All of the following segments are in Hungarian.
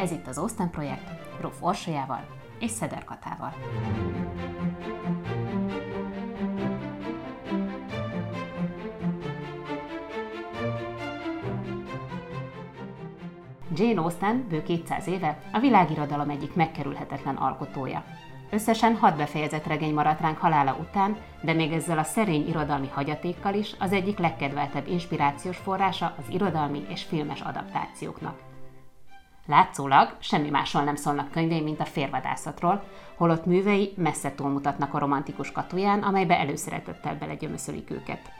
Ez itt az Osztán Projekt, Róf Orsolyával és Szeder Katával. Jane Austen bő 200 éve a világirodalom egyik megkerülhetetlen alkotója. Összesen hat befejezett regény maradt ránk halála után, de még ezzel a szerény irodalmi hagyatékkal is az egyik legkedveltebb inspirációs forrása az irodalmi és filmes adaptációknak. Látszólag semmi másról nem szólnak könyvei, mint a férvadászatról, holott művei messze túlmutatnak a romantikus katuján, amelybe előszeretettel belegyömöszölik őket.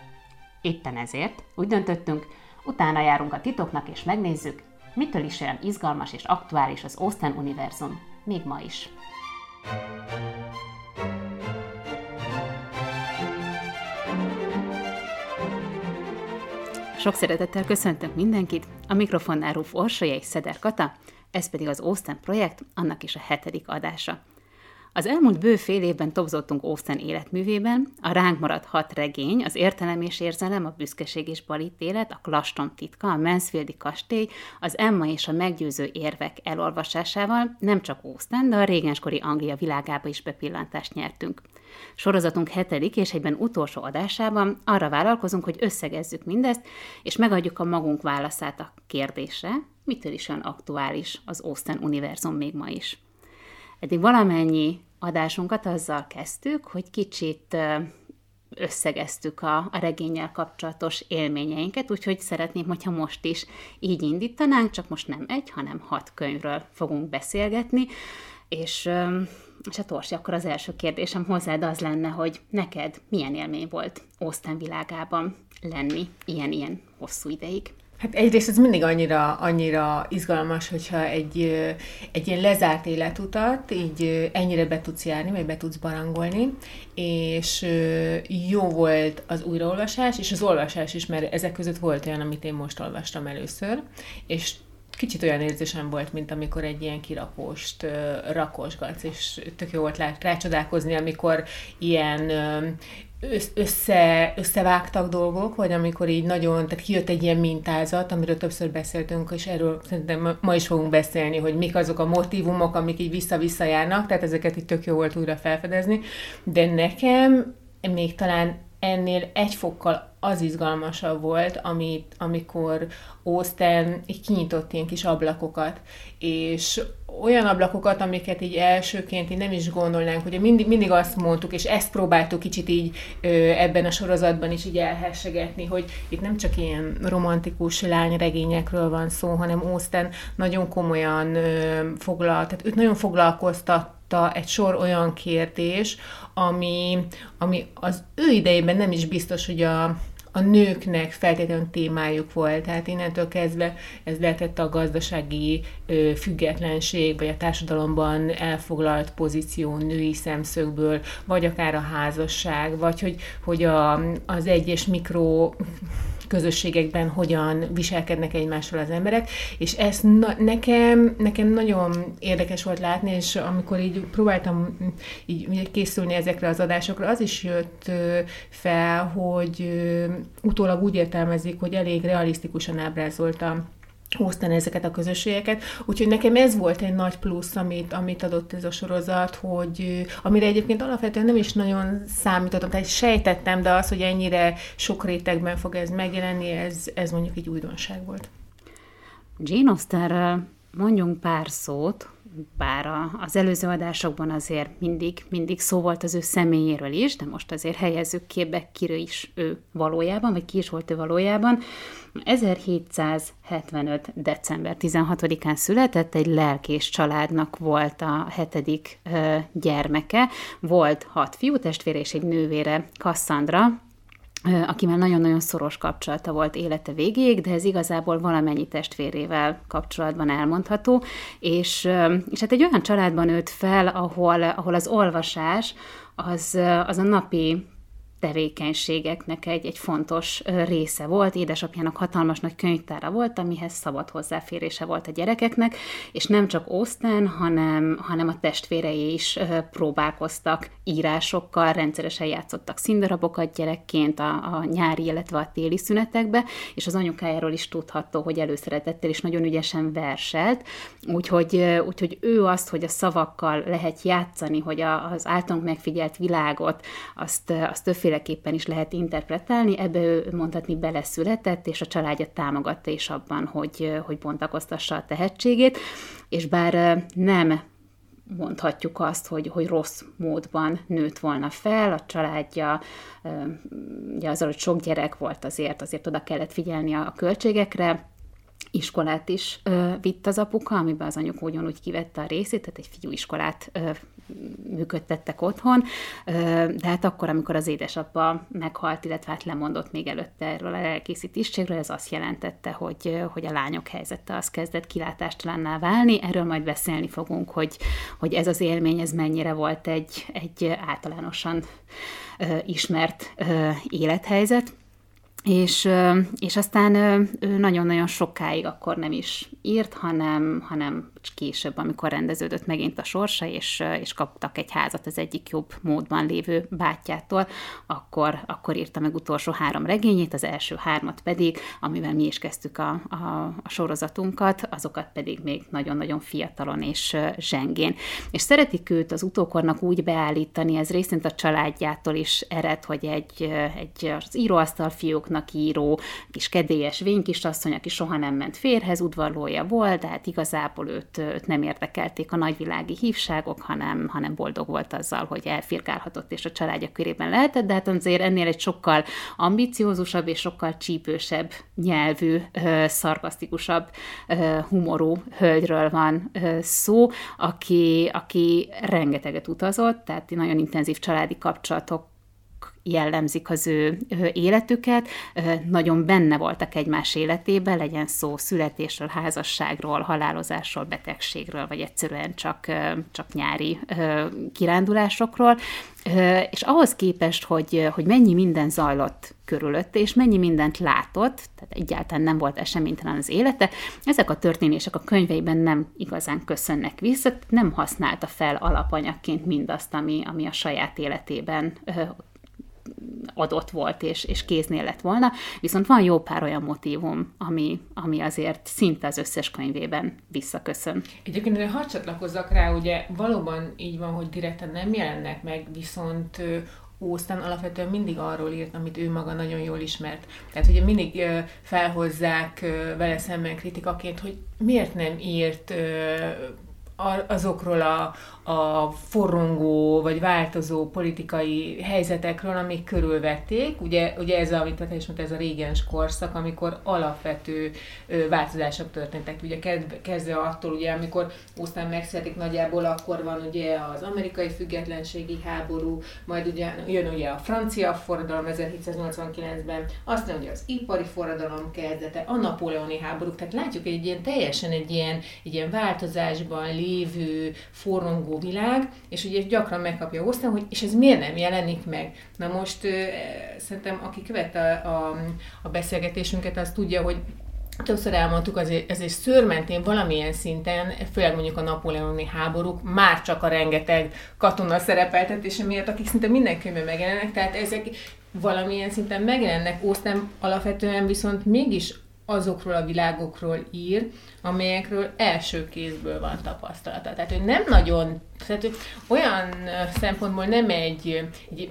Éppen ezért úgy döntöttünk, utána járunk a titoknak és megnézzük, mitől is olyan izgalmas és aktuális az Austen univerzum, még ma is. Sok szeretettel köszöntök mindenkit, a mikrofonnál Rúf Orsolya és Szeder Kata, ez pedig az Austen projekt, annak is a hetedik adása. Az elmúlt bő fél évben tobzottunk Austen életművében, a ránk maradt hat regény, az értelem és érzelem, a büszkeség és balítélet, a Klaston titka, a Mansfieldi kastély, az Emma és a meggyőző érvek elolvasásával nem csak Austen, de a régenskori Anglia világába is bepillantást nyertünk. Sorozatunk hetedik és egyben utolsó adásában arra vállalkozunk, hogy összegezzük mindezt, és megadjuk a magunk válaszát a kérdésre, mitől is olyan aktuális az Austen univerzum még ma is. Eddig valamennyi adásunkat azzal kezdtük, hogy kicsit összegeztük a, a regényel kapcsolatos élményeinket, úgyhogy szeretném, hogyha most is így indítanánk, csak most nem egy, hanem hat könyvről fogunk beszélgetni, és, és a Torsi, akkor az első kérdésem hozzád az lenne, hogy neked milyen élmény volt Ósztán világában lenni ilyen-ilyen hosszú ideig? Hát egyrészt ez mindig annyira, annyira izgalmas, hogyha egy, egy ilyen lezárt életutat így ennyire be tudsz járni, vagy be tudsz barangolni, és jó volt az újraolvasás, és az olvasás is, mert ezek között volt olyan, amit én most olvastam először, és kicsit olyan érzésem volt, mint amikor egy ilyen kirakóst rakosgatsz, és tök jó volt rácsodálkozni, amikor ilyen össze, összevágtak dolgok, vagy amikor így nagyon, tehát kijött egy ilyen mintázat, amiről többször beszéltünk, és erről szerintem ma is fogunk beszélni, hogy mik azok a motivumok, amik így vissza-vissza járnak, tehát ezeket itt tök jó volt újra felfedezni, de nekem még talán ennél egy fokkal az izgalmasabb volt, amit, amikor Austen így kinyitott ilyen kis ablakokat, és olyan ablakokat, amiket így elsőként így nem is gondolnánk, hogy mindig, mindig azt mondtuk, és ezt próbáltuk kicsit így ö, ebben a sorozatban is így elhessegetni, hogy itt nem csak ilyen romantikus lányregényekről van szó, hanem Austen nagyon komolyan ö, foglal, tehát őt nagyon foglalkoztat egy sor olyan kérdés, ami, ami az ő idejében nem is biztos, hogy a, a nőknek feltétlenül témájuk volt. Tehát innentől kezdve ez lehetett a gazdasági ö, függetlenség, vagy a társadalomban elfoglalt pozíció női szemszögből, vagy akár a házasság, vagy hogy, hogy a, az egyes mikro közösségekben hogyan viselkednek egymással az emberek, és ez na, nekem, nekem nagyon érdekes volt látni, és amikor így próbáltam így készülni ezekre az adásokra, az is jött fel, hogy utólag úgy értelmezik, hogy elég realisztikusan ábrázolta hoztani ezeket a közösségeket. Úgyhogy nekem ez volt egy nagy plusz, amit, amit adott ez a sorozat, hogy amire egyébként alapvetően nem is nagyon számítottam, tehát sejtettem, de az, hogy ennyire sok rétegben fog ez megjelenni, ez, ez mondjuk egy újdonság volt. Jane Austenről mondjunk pár szót, bár az előző adásokban azért mindig, mindig szó volt az ő személyéről is, de most azért helyezzük képbe, kiről is ő valójában, vagy ki is volt ő valójában. 1775. december 16-án született, egy lelkés családnak volt a hetedik ö, gyermeke, volt hat fiú testvér és egy nővére, Cassandra, akivel nagyon-nagyon szoros kapcsolata volt élete végéig, de ez igazából valamennyi testvérével kapcsolatban elmondható, és, és hát egy olyan családban nőtt fel, ahol, ahol az olvasás az, az a napi tevékenységeknek egy, egy fontos része volt. Édesapjának hatalmas nagy könyvtára volt, amihez szabad hozzáférése volt a gyerekeknek, és nem csak Osztán, hanem, hanem a testvérei is próbálkoztak írásokkal, rendszeresen játszottak színdarabokat gyerekként a, a nyári, illetve a téli szünetekbe, és az anyukájáról is tudható, hogy előszeretettel is nagyon ügyesen verselt, úgyhogy, úgyhogy ő azt, hogy a szavakkal lehet játszani, hogy a, az általunk megfigyelt világot, azt, azt többféleképpen is lehet interpretálni, ebbe ő mondhatni beleszületett, és a családja támogatta is abban, hogy, hogy bontakoztassa a tehetségét, és bár nem mondhatjuk azt, hogy, hogy rossz módban nőtt volna fel, a családja, ugye azzal, hogy sok gyerek volt azért, azért oda kellett figyelni a költségekre, iskolát is ö, vitt az apuka, amiben az anyuk ugyanúgy kivette a részét, tehát egy fiúiskolát ö, működtettek otthon, ö, de hát akkor, amikor az édesapa meghalt, illetve hát lemondott még előtte erről a lelkészi ez azt jelentette, hogy, hogy a lányok helyzete az kezdett kilátástalanná válni. Erről majd beszélni fogunk, hogy, hogy ez az élmény, ez mennyire volt egy, egy általánosan ö, ismert ö, élethelyzet. És, és aztán ő nagyon-nagyon sokáig akkor nem is írt, hanem, hanem később, amikor rendeződött megint a sorsa, és, és kaptak egy házat az egyik jobb módban lévő bátyjától, akkor, akkor írta meg utolsó három regényét, az első hármat pedig, amivel mi is kezdtük a, a, a sorozatunkat, azokat pedig még nagyon-nagyon fiatalon és zsengén. És szeretik őt az utókornak úgy beállítani, ez részint a családjától is ered, hogy egy, egy az íróasztal fiúknak író, kis kedélyes vénykisasszony, aki soha nem ment férhez, udvarlója volt, tehát igazából őt őt, őt nem érdekelték a nagyvilági hívságok, hanem, hanem boldog volt azzal, hogy elfirkálhatott és a családja körében lehetett, de hát azért ennél egy sokkal ambiciózusabb és sokkal csípősebb nyelvű, szarkasztikusabb humorú hölgyről van szó, aki, aki rengeteget utazott, tehát nagyon intenzív családi kapcsolatok jellemzik az ő életüket, nagyon benne voltak egymás életében, legyen szó születésről, házasságról, halálozásról, betegségről, vagy egyszerűen csak, csak nyári kirándulásokról, és ahhoz képest, hogy, hogy mennyi minden zajlott körülötte, és mennyi mindent látott, tehát egyáltalán nem volt eseménytelen az élete, ezek a történések a könyveiben nem igazán köszönnek vissza, nem használta fel alapanyagként mindazt, ami, ami a saját életében adott volt, és, és kéznél lett volna, viszont van jó pár olyan motívum, ami, ami azért szinte az összes könyvében visszaköszön. Egyébként, ha csatlakozzak rá, ugye valóban így van, hogy direkten nem jelennek meg, viszont Ósztán alapvetően mindig arról írt, amit ő maga nagyon jól ismert. Tehát ugye mindig felhozzák vele szemben kritikaként, hogy miért nem írt azokról a, a forrongó vagy változó politikai helyzetekről, amik körülvették. Ugye, ugye ez, amit te is mondta, ez a régens korszak, amikor alapvető változások történtek. Ugye kezdve attól, ugye, amikor aztán megszületik nagyjából, akkor van ugye az amerikai függetlenségi háború, majd ugye jön ugye a francia forradalom 1789-ben, aztán ugye az ipari forradalom kezdete, a napóleoni háborúk, tehát látjuk egy ilyen teljesen egy ilyen, egy ilyen változásban lévő, forrongó világ, és ugye gyakran megkapja Osztán, hogy és ez miért nem jelenik meg. Na most szerintem, aki követte a, a, a beszélgetésünket, az tudja, hogy Többször elmondtuk, azért, ezért szörmentén valamilyen szinten, főleg mondjuk a napóleoni háborúk, már csak a rengeteg katona szerepeltetése miatt, akik szinte minden könyvben megjelennek, tehát ezek valamilyen szinten megjelennek, Osztán alapvetően viszont mégis azokról a világokról ír, amelyekről első kézből van tapasztalata. Tehát ő nem nagyon, tehát ő olyan szempontból nem egy, egy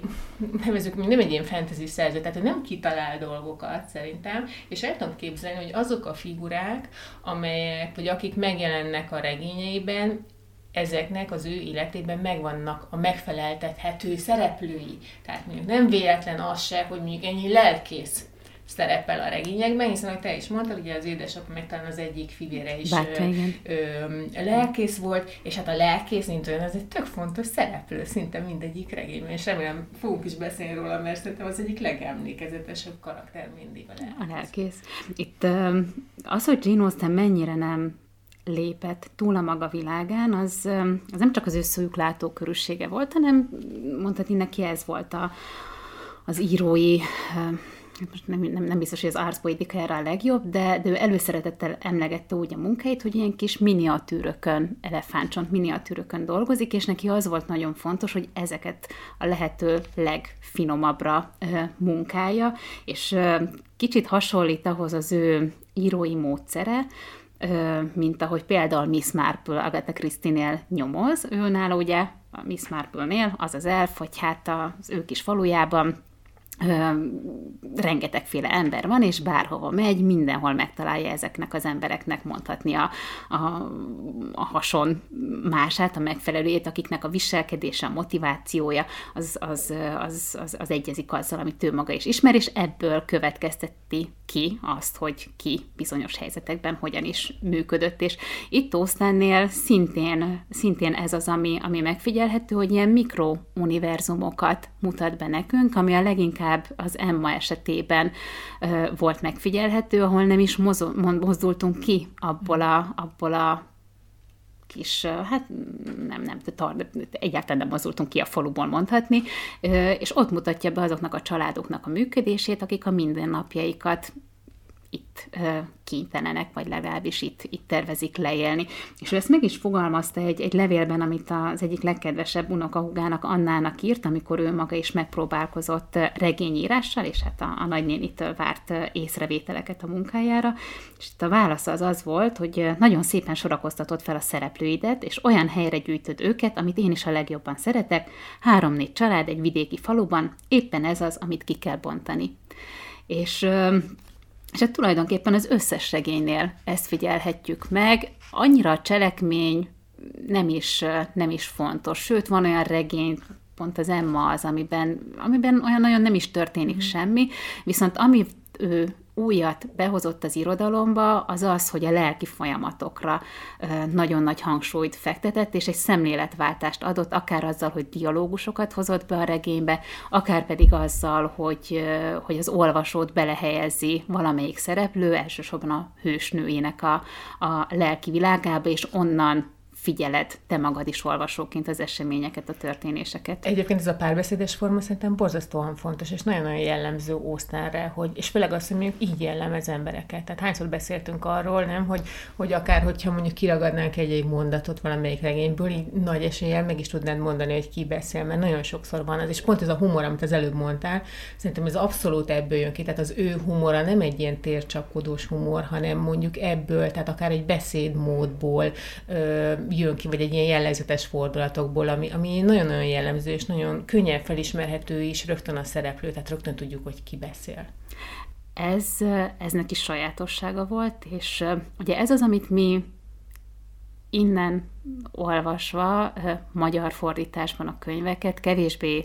nevezük, nem egy ilyen fantasy szerző, tehát ő nem kitalál dolgokat szerintem, és el tudom képzelni, hogy azok a figurák, amelyek, vagy akik megjelennek a regényeiben, ezeknek az ő életében megvannak a megfeleltethető szereplői. Tehát mondjuk nem véletlen az se, hogy mondjuk ennyi lelkész szerepel a regényekben, hiszen, ahogy te is mondtad, ugye az édesapja meg talán az egyik fivére is Bárta, ö, ö, lelkész volt, és hát a lelkész, mint olyan, az egy tök fontos szereplő, szinte mindegyik regényben, és remélem fogunk is beszélni róla, mert szerintem az egyik legemlékezetesebb karakter mindig a lelkész. A lelkész. Itt az, hogy Jane Austen mennyire nem lépett túl a maga világán, az, az nem csak az ő látókörűsége volt, hanem mondhatni neki ez volt a, az írói most nem, nem, nem biztos, hogy az árszpoetika erre a legjobb, de, de ő előszeretettel emlegette úgy a munkáit, hogy ilyen kis miniatűrökön, elefántcsont miniatűrökön dolgozik, és neki az volt nagyon fontos, hogy ezeket a lehető legfinomabbra munkája, és kicsit hasonlít ahhoz az ő írói módszere, mint ahogy például Miss Marple Agatha Christie-nél nyomoz. Ő nála ugye a Miss Marple-nél az az elf, hogy hát az ő kis falujában rengetegféle ember van, és bárhova megy, mindenhol megtalálja ezeknek az embereknek mondhatni a, a, a hason mását, a megfelelőjét, akiknek a viselkedése, a motivációja az, az, az, az, az egyezik azzal, amit ő maga is ismer, és ebből következteti ki azt, hogy ki bizonyos helyzetekben hogyan is működött. És itt Osztánnél szintén, szintén ez az, ami, ami megfigyelhető, hogy ilyen mikrouniverzumokat mutat be nekünk, ami a leginkább inkább az Emma esetében volt megfigyelhető, ahol nem is mozdultunk ki abból a, abból a kis, hát nem, nem, egyáltalán nem mozdultunk ki a faluból mondhatni, és ott mutatja be azoknak a családoknak a működését, akik a mindennapjaikat itt kénytelenek, vagy legalábbis itt, itt tervezik leélni. És ő ezt meg is fogalmazta egy, egy levélben, amit az egyik legkedvesebb unokahugának Annának írt, amikor ő maga is megpróbálkozott regényírással, és hát a, a nagynénitől várt észrevételeket a munkájára. És itt a válasz az az volt, hogy nagyon szépen sorakoztatott fel a szereplőidet, és olyan helyre gyűjtöd őket, amit én is a legjobban szeretek, három-négy család egy vidéki faluban, éppen ez az, amit ki kell bontani. És és hát tulajdonképpen az összes regénynél ezt figyelhetjük meg. Annyira a cselekmény nem is, nem is fontos. Sőt, van olyan regény, pont az Emma az, amiben, amiben olyan nagyon nem is történik mm. semmi, viszont ami ő újat behozott az irodalomba, az az, hogy a lelki folyamatokra nagyon nagy hangsúlyt fektetett, és egy szemléletváltást adott, akár azzal, hogy dialógusokat hozott be a regénybe, akár pedig azzal, hogy, hogy az olvasót belehelyezi valamelyik szereplő, elsősorban a hősnőjének a, a lelki világába, és onnan figyeled te magad is olvasóként az eseményeket, a történéseket. Egyébként ez a párbeszédes forma szerintem borzasztóan fontos, és nagyon-nagyon jellemző Ósztánre, hogy, és főleg azt, hogy mondjuk így jellemez embereket. Tehát hányszor beszéltünk arról, nem, hogy, hogy akár, hogyha mondjuk kiragadnánk egy-egy mondatot valamelyik regényből, így nagy eséllyel meg is tudnád mondani, hogy ki beszél, mert nagyon sokszor van az, és pont ez a humor, amit az előbb mondtál, szerintem ez abszolút ebből jön ki, tehát az ő humora nem egy ilyen tércsapkodós humor, hanem mondjuk ebből, tehát akár egy beszédmódból, ö, jön ki, vagy egy ilyen jellegzetes fordulatokból, ami, ami nagyon-nagyon jellemző, és nagyon könnyen felismerhető is rögtön a szereplő, tehát rögtön tudjuk, hogy ki beszél. Ez, ez neki sajátossága volt, és ugye ez az, amit mi innen olvasva, magyar fordításban a könyveket kevésbé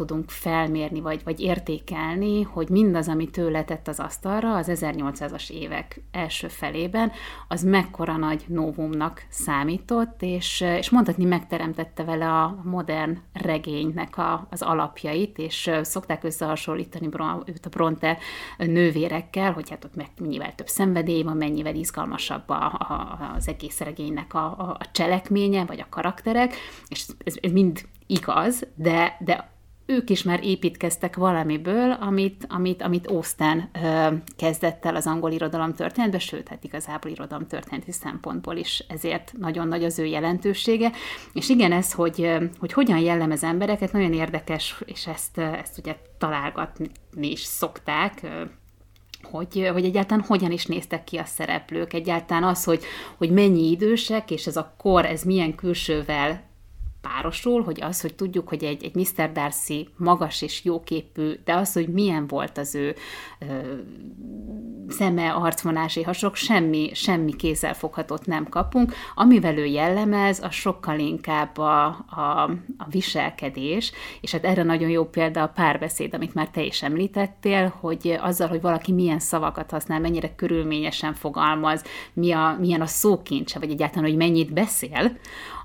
tudunk felmérni, vagy, vagy értékelni, hogy mindaz, ami tőle tett az asztalra az 1800-as évek első felében, az mekkora nagy novumnak számított, és, és mondhatni megteremtette vele a modern regénynek a, az alapjait, és szokták összehasonlítani őt a Bronte nővérekkel, hogy hát ott mennyivel több szenvedély van, mennyivel izgalmasabb a, a, az egész regénynek a, a cselekménye, vagy a karakterek, és ez, ez mind igaz, de, de ők is már építkeztek valamiből, amit, amit, amit Austen ö, kezdett el az angol irodalom történetbe, sőt, hát igazából irodalom történeti szempontból is ezért nagyon nagy az ő jelentősége. És igen, ez, hogy, hogy hogyan jellemez embereket, nagyon érdekes, és ezt, ezt ugye találgatni is szokták, hogy, hogy egyáltalán hogyan is néztek ki a szereplők, egyáltalán az, hogy, hogy mennyi idősek, és ez a kor, ez milyen külsővel párosul, hogy az, hogy tudjuk, hogy egy, egy Mr. Darcy magas és jóképű, de az, hogy milyen volt az ő ö, szeme, arcvonási hasok, semmi, semmi kézzelfoghatót nem kapunk. Amivel ő jellemez, az sokkal inkább a, a, a viselkedés, és hát erre nagyon jó példa a párbeszéd, amit már te is említettél, hogy azzal, hogy valaki milyen szavakat használ, mennyire körülményesen fogalmaz, mi a, milyen a szókincse, vagy egyáltalán, hogy mennyit beszél,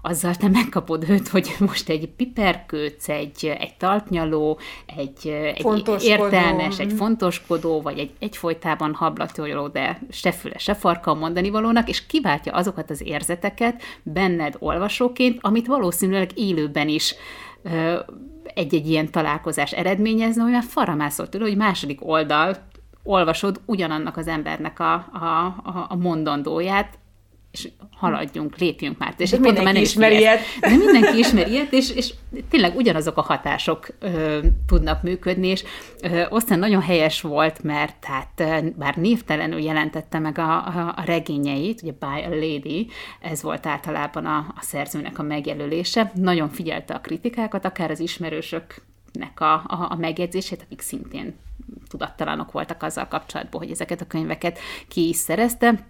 azzal te megkapod őt, hogy most egy piperkőc, egy, egy talpnyaló, egy, egy értelmes, egy fontoskodó, vagy egy egyfolytában hablatoló, de se füle, se farka mondani valónak, és kiváltja azokat az érzeteket benned olvasóként, amit valószínűleg élőben is egy-egy ilyen találkozás eredményezne, olyan faramászol tőle, hogy második oldal olvasod ugyanannak az embernek a, a, a mondandóját, és haladjunk, lépjünk már. És de mindenki ismeri ilyet. De mindenki ismeri ilyet, és, és tényleg ugyanazok a hatások ö, tudnak működni, és ö, aztán nagyon helyes volt, mert hát bár névtelenül jelentette meg a, a, a regényeit, ugye By a Lady, ez volt általában a, a szerzőnek a megjelölése, nagyon figyelte a kritikákat, akár az ismerősöknek a, a, a megjegyzését, akik szintén tudattalanok voltak azzal kapcsolatban, hogy ezeket a könyveket ki is szerezte,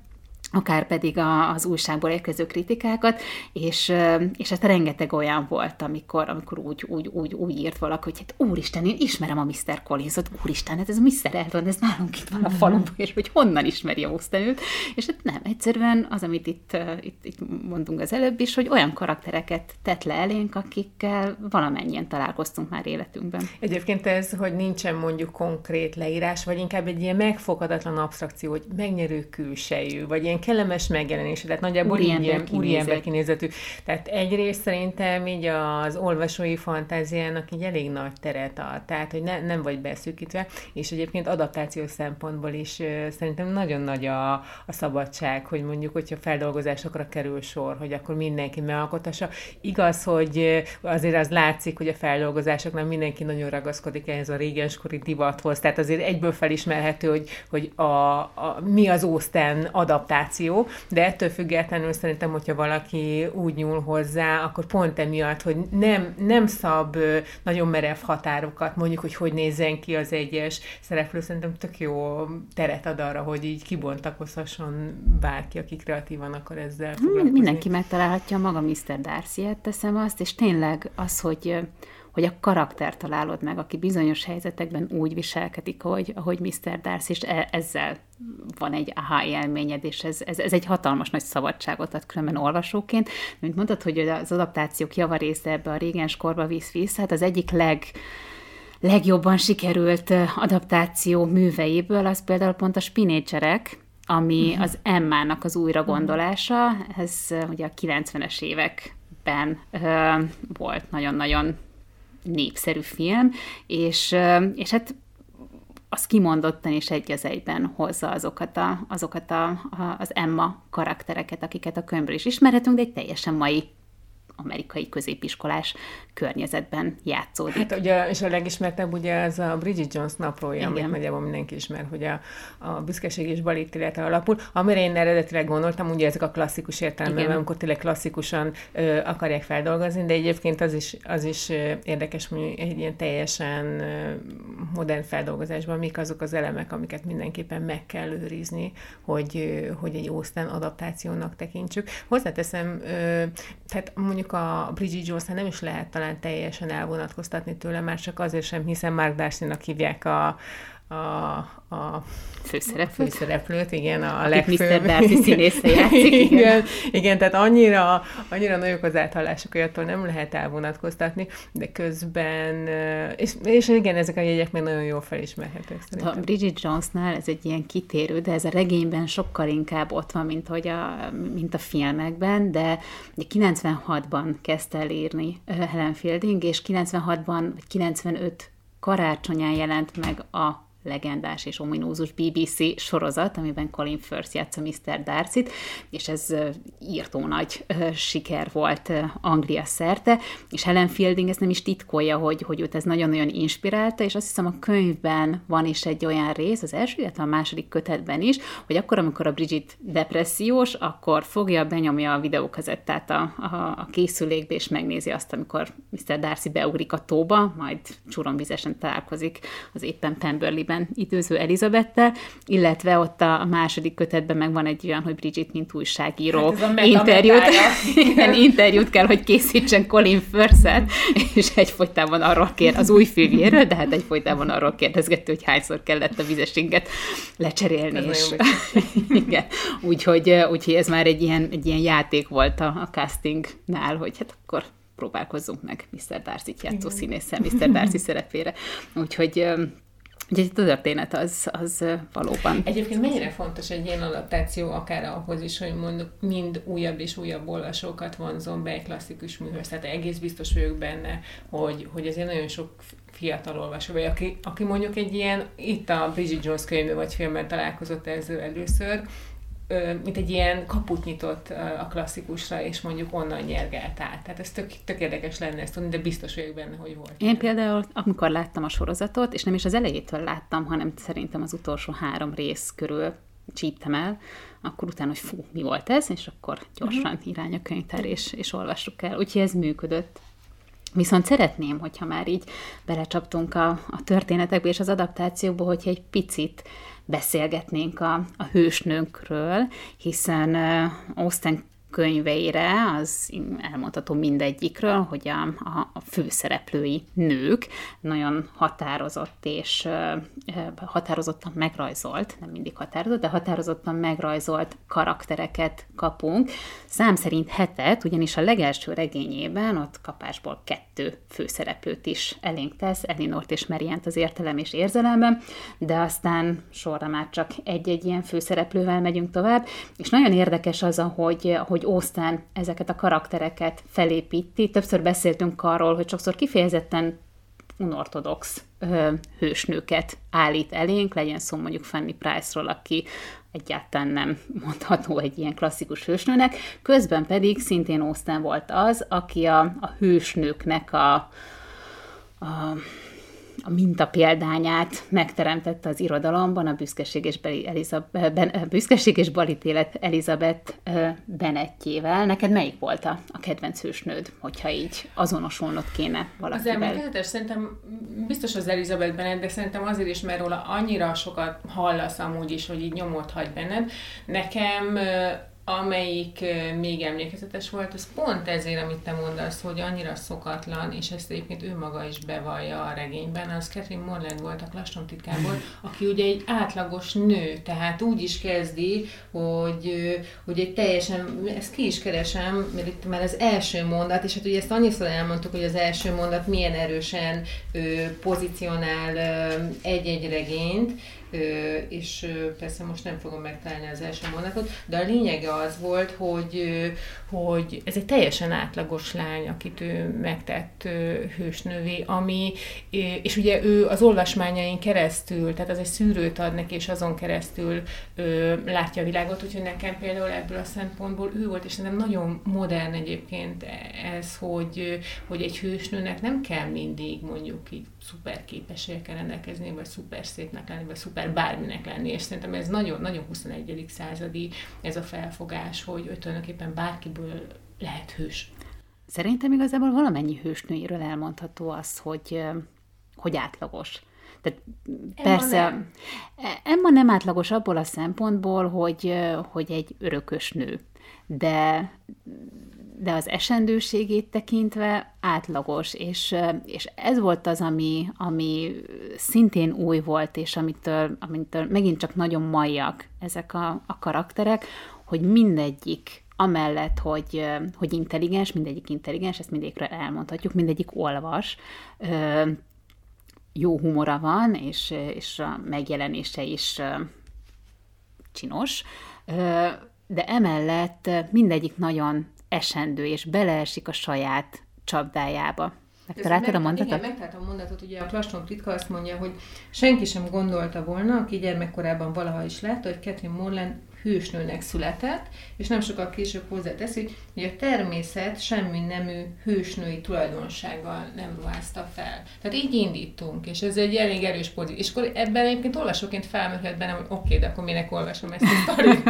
akár pedig a, az újságból érkező kritikákat, és, és hát rengeteg olyan volt, amikor, amikor úgy, úgy, úgy, úgy írt valaki, hogy hát úristen, én ismerem a Mr. Collinsot, úristen, hát ez a Mr. Eldon, ez nálunk itt van a faluban, és hogy honnan ismeri a őt, és hát nem, egyszerűen az, amit itt, itt, itt mondunk az előbb is, hogy olyan karaktereket tett le elénk, akikkel valamennyien találkoztunk már életünkben. Egyébként ez, hogy nincsen mondjuk konkrét leírás, vagy inkább egy ilyen megfogadatlan abstrakció, hogy megnyerő külsejű, vagy ilyen kellemes megjelenése, tehát nagyjából úriember ilyen úriember kinézetű. Tehát egyrészt szerintem így az olvasói fantáziának így elég nagy teret ad, tehát hogy ne, nem vagy beszűkítve, és egyébként adaptációs szempontból is szerintem nagyon nagy a, a szabadság, hogy mondjuk, hogyha feldolgozásokra kerül sor, hogy akkor mindenki megalkotassa. Igaz, hogy azért az látszik, hogy a feldolgozásoknál mindenki nagyon ragaszkodik ehhez a régenskori divathoz, tehát azért egyből felismerhető, hogy, hogy a, a, mi az Ószten adaptáció, reakció, de ettől függetlenül szerintem, hogyha valaki úgy nyúl hozzá, akkor pont emiatt, hogy nem, nem szab nagyon merev határokat, mondjuk, hogy hogy nézzen ki az egyes szereplő, szerintem tök jó teret ad arra, hogy így kibontakozhasson bárki, aki kreatívan akar ezzel hmm, foglalkozni. Mindenki megtalálhatja maga Mr. Darcy-et, teszem azt, és tényleg az, hogy hogy a karakter találod meg, aki bizonyos helyzetekben úgy viselkedik, hogy, ahogy Mr. Darcy, és e, ezzel van egy aha élményed, és ez, ez, ez egy hatalmas nagy szabadságot ad különben olvasóként. Mint mondtad, hogy az adaptációk javarésze ebbe a régens korba visz vissza, hát az egyik leg legjobban sikerült adaptáció műveiből, az például pont a spinécserek, ami uh-huh. az Emmának az újra gondolása, ez ugye a 90-es években uh, volt nagyon-nagyon népszerű film, és, és hát az kimondottan és egy az egyben hozza azokat, a, azokat a, a, az Emma karaktereket, akiket a könyvből is ismerhetünk, de egy teljesen mai amerikai középiskolás környezetben játszódik. Hát ugye, és a legismertebb ugye ez a Bridget Jones naplója, Igen. amit nagyjából mindenki ismer, hogy a, a büszkeség és balítélete alapul. Amire én eredetileg gondoltam, ugye ezek a klasszikus értelemben, amikor tényleg klasszikusan ö, akarják feldolgozni, de egyébként az is, az is érdekes, hogy egy ilyen teljesen modern feldolgozásban mik azok az elemek, amiket mindenképpen meg kell őrizni, hogy, hogy egy Austen adaptációnak tekintsük. Hozzáteszem, ö, tehát mondjuk a Bridget Jones nem is lehet talán teljesen elvonatkoztatni tőle, már csak azért sem, hiszen Mark Darcy-nak hívják a, a, a főszereplőt. főszereplőt, igen, a legfőbb. Mr. Darcy színésze játszik. igen. igen, igen, tehát annyira, annyira nagyok az áthallások, hogy attól nem lehet elvonatkoztatni, de közben, és, és igen, ezek a jegyek még nagyon jól felismerhetők szerintem. A Bridget Jonesnál ez egy ilyen kitérő, de ez a regényben sokkal inkább ott van, mint, hogy a, mint a filmekben, de 96-ban kezdte el írni Helen Fielding, és 96-ban, vagy 95 karácsonyán jelent meg a legendás és ominózus BBC sorozat, amiben Colin Firth játsza Mr. Darcy-t, és ez írtó nagy siker volt Anglia szerte, és Helen Fielding ezt nem is titkolja, hogy, hogy őt ez nagyon-nagyon inspirálta, és azt hiszem a könyvben van is egy olyan rész, az első, illetve a második kötetben is, hogy akkor, amikor a Bridget depressziós, akkor fogja, benyomja a videókazettát a, a, a készülékbe, és megnézi azt, amikor Mr. Darcy beugrik a tóba, majd csuromvizesen találkozik az éppen Pemberley-ben szépen időző Elizabettel, illetve ott a második kötetben meg van egy olyan, hogy Bridget, mint újságíró hát interjút, igen, interjút kell, hogy készítsen Colin Firth-et, és egyfolytában arról kér, az új filmjéről, de hát egyfolytában arról kérdezgető, hogy hányszor kellett a vizesinget lecserélni. Ez és, igen, úgyhogy, úgyhogy ez már egy ilyen, egy ilyen játék volt a, a castingnál, hogy hát akkor próbálkozzunk meg Mr. Darcy-t játszó színésszel, Mr. Darcy szerepére. Úgyhogy Úgyhogy a történet az, az valóban. Egyébként mennyire fontos egy ilyen adaptáció, akár ahhoz is, hogy mondjuk mind újabb és újabb olvasókat vonzon be egy klasszikus műhöz. Tehát egész biztos vagyok benne, hogy, hogy azért nagyon sok fiatal olvasó, vagy aki, aki mondjuk egy ilyen, itt a Bridget Jones könyvű vagy filmben találkozott ezzel először, mint egy ilyen kaput nyitott a klasszikusra, és mondjuk onnan nyergelt át. Tehát ez tök, tök érdekes lenne ezt tudni, de biztos vagyok benne, hogy volt. Én például, amikor láttam a sorozatot, és nem is az elejétől láttam, hanem szerintem az utolsó három rész körül csíptem el, akkor utána, hogy fú, mi volt ez, és akkor gyorsan uh-huh. irány a könyvtár, és, és olvassuk el. Úgyhogy ez működött. Viszont szeretném, hogyha már így belecsaptunk a, a történetekbe és az adaptációkba, hogyha egy picit beszélgetnénk a, a hősnőnkről, hiszen Austen könyveire, az elmondható mindegyikről, hogy a, a, főszereplői nők nagyon határozott és határozottan megrajzolt, nem mindig határozott, de határozottan megrajzolt karaktereket kapunk. Szám szerint hetet, ugyanis a legelső regényében ott kapásból kettő főszereplőt is elénk tesz, Elinort és Merient az értelem és érzelemben, de aztán sorra már csak egy-egy ilyen főszereplővel megyünk tovább, és nagyon érdekes az, ahogy, ahogy Ósztán ezeket a karaktereket felépíti. Többször beszéltünk arról, hogy sokszor kifejezetten unortodox ö, hősnőket állít elénk, legyen szó mondjuk Fanny Price-ról, aki egyáltalán nem mondható egy ilyen klasszikus hősnőnek, közben pedig szintén Ósztán volt az, aki a, a hősnőknek a, a a mintapéldányát megteremtette az irodalomban a büszkeség és, Beli Elizabeth, ben, büszkeség és balítélet Elizabeth Benettjével. Neked melyik volt a, a kedvenc hősnőd, hogyha így azonosulnod kéne valakivel? Az emlékezetes szerintem biztos az Elizabeth Bennet, de szerintem azért is, mert róla annyira sokat hallasz amúgy is, hogy így nyomot hagy benned. Nekem amelyik még emlékezetes volt, az pont ezért, amit te mondasz, hogy annyira szokatlan, és ezt egyébként ő maga is bevallja a regényben, az Catherine Morland volt a Klaston titkából, aki ugye egy átlagos nő, tehát úgy is kezdi, hogy, hogy egy teljesen, ezt ki is keresem, mert itt már az első mondat, és hát ugye ezt annyiszor elmondtuk, hogy az első mondat milyen erősen pozícionál egy-egy regényt, és persze most nem fogom megtalálni az első mondatot, de a lényege az volt, hogy, hogy ez egy teljesen átlagos lány, akit ő megtett hősnővé, ami, és ugye ő az olvasmányain keresztül, tehát az egy szűrőt ad neki, és azon keresztül látja a világot, úgyhogy nekem például ebből a szempontból ő volt, és szerintem nagyon modern egyébként ez, hogy, hogy egy hősnőnek nem kell mindig mondjuk így szuper képességekkel rendelkezni, vagy szuper szépnek lenni, vagy szuper bárminek lenni, és szerintem ez nagyon-nagyon 21. századi ez a felfogás, hogy tulajdonképpen bárkiből lehet hős. Szerintem igazából valamennyi hősnőiről elmondható az, hogy, hogy átlagos. Tehát Emma persze, nem. Emma nem átlagos abból a szempontból, hogy, hogy egy örökös nő, de de az esendőségét tekintve átlagos, és, és ez volt az, ami, ami szintén új volt, és amitől, amitől megint csak nagyon majjak ezek a, a karakterek, hogy mindegyik amellett, hogy, hogy intelligens, mindegyik intelligens, ezt mindegyikre elmondhatjuk, mindegyik olvas, jó humora van, és, és a megjelenése is csinos, de emellett mindegyik nagyon esendő, és beleesik a saját csapdájába. Megtaláltad a mondatot? Igen, megtaláltam a mondatot. Ugye a Klaston Kritka azt mondja, hogy senki sem gondolta volna, aki gyermekkorában valaha is látta, hogy Catherine Morland hősnőnek született, és nem sokkal később hozzáteszi, hogy a természet semmi nemű hősnői tulajdonsággal nem ruházta fel. Tehát így indítunk, és ez egy elég erős pozíció. És akkor ebben egyébként olvasóként felmerülhet bennem, hogy oké, okay, de akkor minek olvasom ezt a sztorit.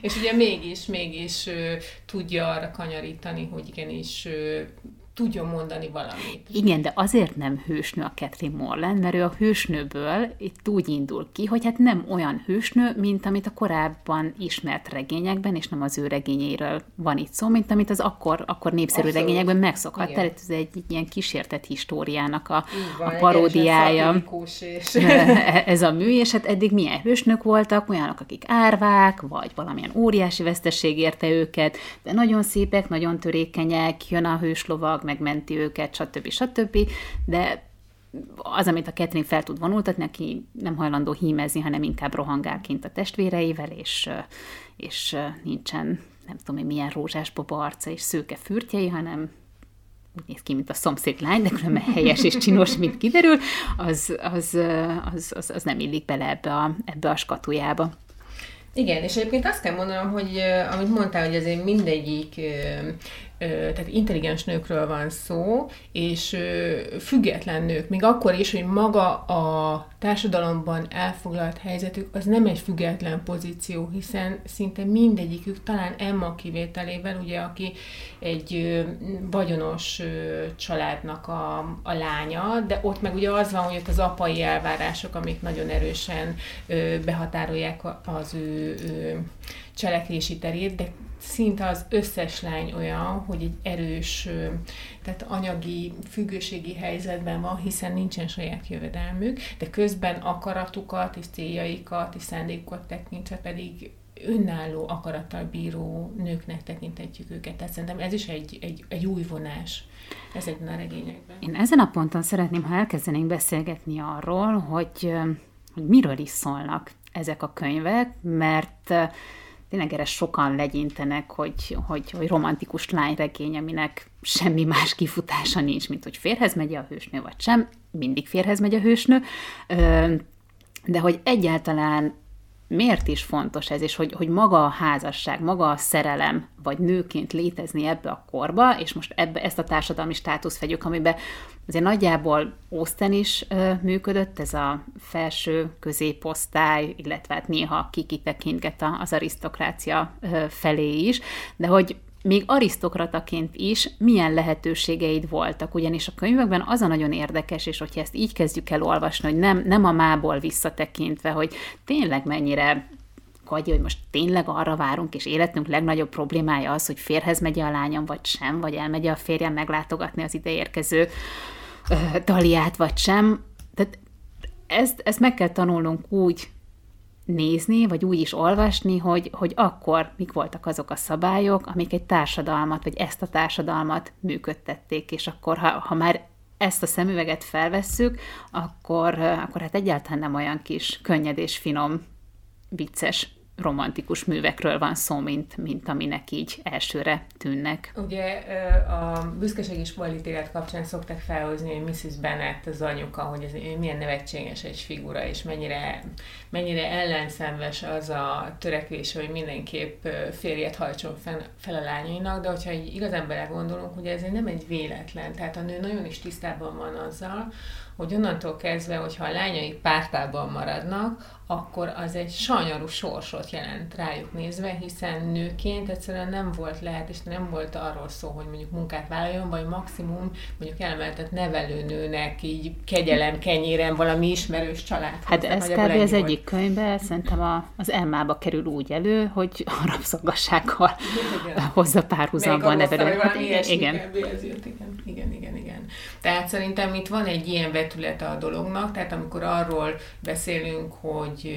és ugye mégis, mégis uh, tudja arra kanyarítani, hogy igenis uh, tudjon mondani valamit. Igen, de azért nem hősnő a Catherine Morland, mert ő a hősnőből itt úgy indul ki, hogy hát nem olyan hősnő, mint amit a korábban ismert regényekben, és nem az ő regényéről van itt szó, mint amit az akkor, akkor népszerű Abszolút. regényekben megszokhat. Tehát ez egy, egy ilyen kísértett históriának a, van, a paródiája. És... ez a mű, és hát eddig milyen hősnök voltak, olyanok, akik árvák, vagy valamilyen óriási veszteség érte őket, de nagyon szépek, nagyon törékenyek, jön a hőslovag, megmenti őket, stb. stb. De az, amit a Catherine fel tud vonultatni, neki nem hajlandó hímezni, hanem inkább rohangál kint a testvéreivel, és, és nincsen nem tudom én milyen rózsás boba arca és szőke fürtjei, hanem úgy néz ki, mint a szomszéd lány, de különben helyes és csinos, mint kiderül, az, az, az, az, az nem illik bele ebbe a, ebbe a skatujába. Igen, és egyébként azt kell mondanom, hogy amit mondtál, hogy azért mindegyik tehát intelligens nőkről van szó, és független nők, még akkor is, hogy maga a társadalomban elfoglalt helyzetük, az nem egy független pozíció, hiszen szinte mindegyikük, talán Emma kivételével, ugye, aki egy vagyonos családnak a, a lánya, de ott meg ugye az van, hogy ott az apai elvárások, amik nagyon erősen behatárolják az ő, ő cselekvési terét, de szinte az összes lány olyan, hogy egy erős, tehát anyagi, függőségi helyzetben van, hiszen nincsen saját jövedelmük, de közben akaratukat és céljaikat és szándékokat tekintve pedig önálló akarattal bíró nőknek tekintetjük őket. Tehát szerintem ez is egy, egy, egy új vonás ezekben a regényekben. Én ezen a ponton szeretném, ha elkezdenénk beszélgetni arról, hogy, hogy miről is szólnak ezek a könyvek, mert tényleg erre sokan legyintenek, hogy, hogy, hogy romantikus lányregény, aminek semmi más kifutása nincs, mint hogy férhez megy a hősnő, vagy sem, mindig férhez megy a hősnő, de hogy egyáltalán miért is fontos ez, és hogy, hogy maga a házasság, maga a szerelem, vagy nőként létezni ebbe a korba, és most ebbe, ezt a társadalmi státusz vegyük, amiben azért nagyjából Oszten is ö, működött, ez a felső középosztály, illetve hát néha kikitekintget az arisztokrácia ö, felé is, de hogy még arisztokrataként is milyen lehetőségeid voltak, ugyanis a könyvekben az a nagyon érdekes, és hogyha ezt így kezdjük el olvasni, hogy nem, nem a mából visszatekintve, hogy tényleg mennyire vagy hogy most tényleg arra várunk, és életünk legnagyobb problémája az, hogy férhez megy a lányom, vagy sem, vagy elmegy a férjem meglátogatni az ideérkező uh, Daliát, vagy sem. Tehát ezt, ezt meg kell tanulnunk úgy nézni, vagy úgy is olvasni, hogy, hogy akkor mik voltak azok a szabályok, amik egy társadalmat, vagy ezt a társadalmat működtették, és akkor, ha, ha már ezt a szemüveget felvesszük, akkor, akkor hát egyáltalán nem olyan kis könnyed és finom, vicces romantikus művekről van szó, mint, mint aminek így elsőre tűnnek. Ugye a büszkeség és politélet kapcsán szokták felhozni, hogy Mrs. Bennet az anyuka, hogy ez milyen nevetséges egy figura, és mennyire, mennyire ellenszenves az a törekvés, hogy mindenképp férjet hajtson fel, a lányainak, de hogyha így igazán belegondolunk, hogy ez nem egy véletlen, tehát a nő nagyon is tisztában van azzal, hogy onnantól kezdve, hogyha a lányai pártában maradnak, akkor az egy sanyarú sorsot jelent rájuk nézve, hiszen nőként egyszerűen nem volt lehet, és nem volt arról szó, hogy mondjuk munkát vállaljon, vagy maximum mondjuk elmehetett nevelőnőnek így kegyelem, kenyérem valami ismerős család. Hát ez kb. az egyik könyvben szerintem a, az Emmába kerül úgy elő, hogy a rabszolgassággal hozza párhuzamban nevelő. Hát, igen. igen, igen, igen, igen. Tehát szerintem itt van egy ilyen vetülete a dolognak, tehát amikor arról beszélünk, hogy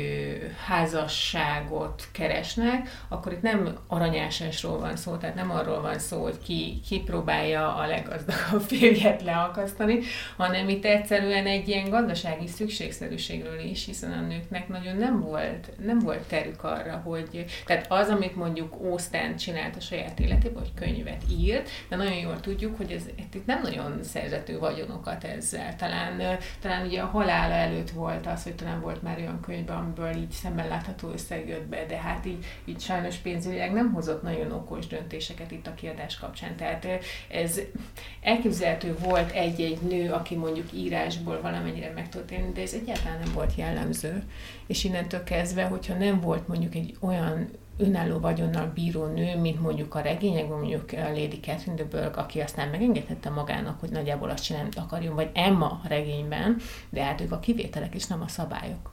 házasságot keresnek, akkor itt nem aranyásásról van szó, tehát nem arról van szó, hogy ki, ki próbálja a leggazdagabb férjet leakasztani, hanem itt egyszerűen egy ilyen gazdasági szükségszerűségről is, hiszen a nőknek nagyon nem volt, nem volt terük arra, hogy, tehát az, amit mondjuk Ósztán csinált a saját életében, hogy könyvet írt, de nagyon jól tudjuk, hogy ez itt nem nagyon szerzető vagyonokat ezzel. Talán, talán ugye a halála előtt volt az, hogy talán volt már olyan könyv, amiből, így szemmel látható összeg jött be, de hát így, így sajnos pénzügyileg nem hozott nagyon okos döntéseket itt a kiadás kapcsán. Tehát ez elképzelhető volt egy-egy nő, aki mondjuk írásból valamennyire meg tudott élni, de ez egyáltalán nem volt jellemző. És innentől kezdve, hogyha nem volt mondjuk egy olyan önálló vagyonnal bíró nő, mint mondjuk a regényekben, mondjuk a Lady Catherine de Bourgh, aki aztán megengedhette magának, hogy nagyjából azt csinálni akarjon, vagy Emma regényben, de hát ők a kivételek és nem a szabályok.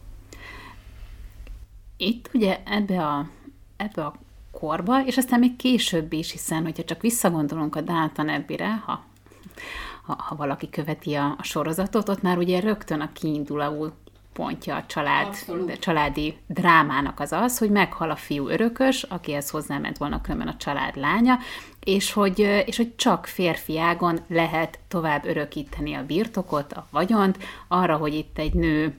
Itt ugye ebbe a, ebbe a korba, és aztán még később is, hiszen hogyha csak visszagondolunk a Dalton Abbey-re, ha, ha, ha valaki követi a, a sorozatot, ott már ugye rögtön a kiinduló pontja a család, a családi drámának az az, hogy meghal a fiú örökös, akihez hozzáment volna különben a család lánya, és hogy, és hogy csak férfi ágon lehet tovább örökíteni a birtokot, a vagyont, arra, hogy itt egy nő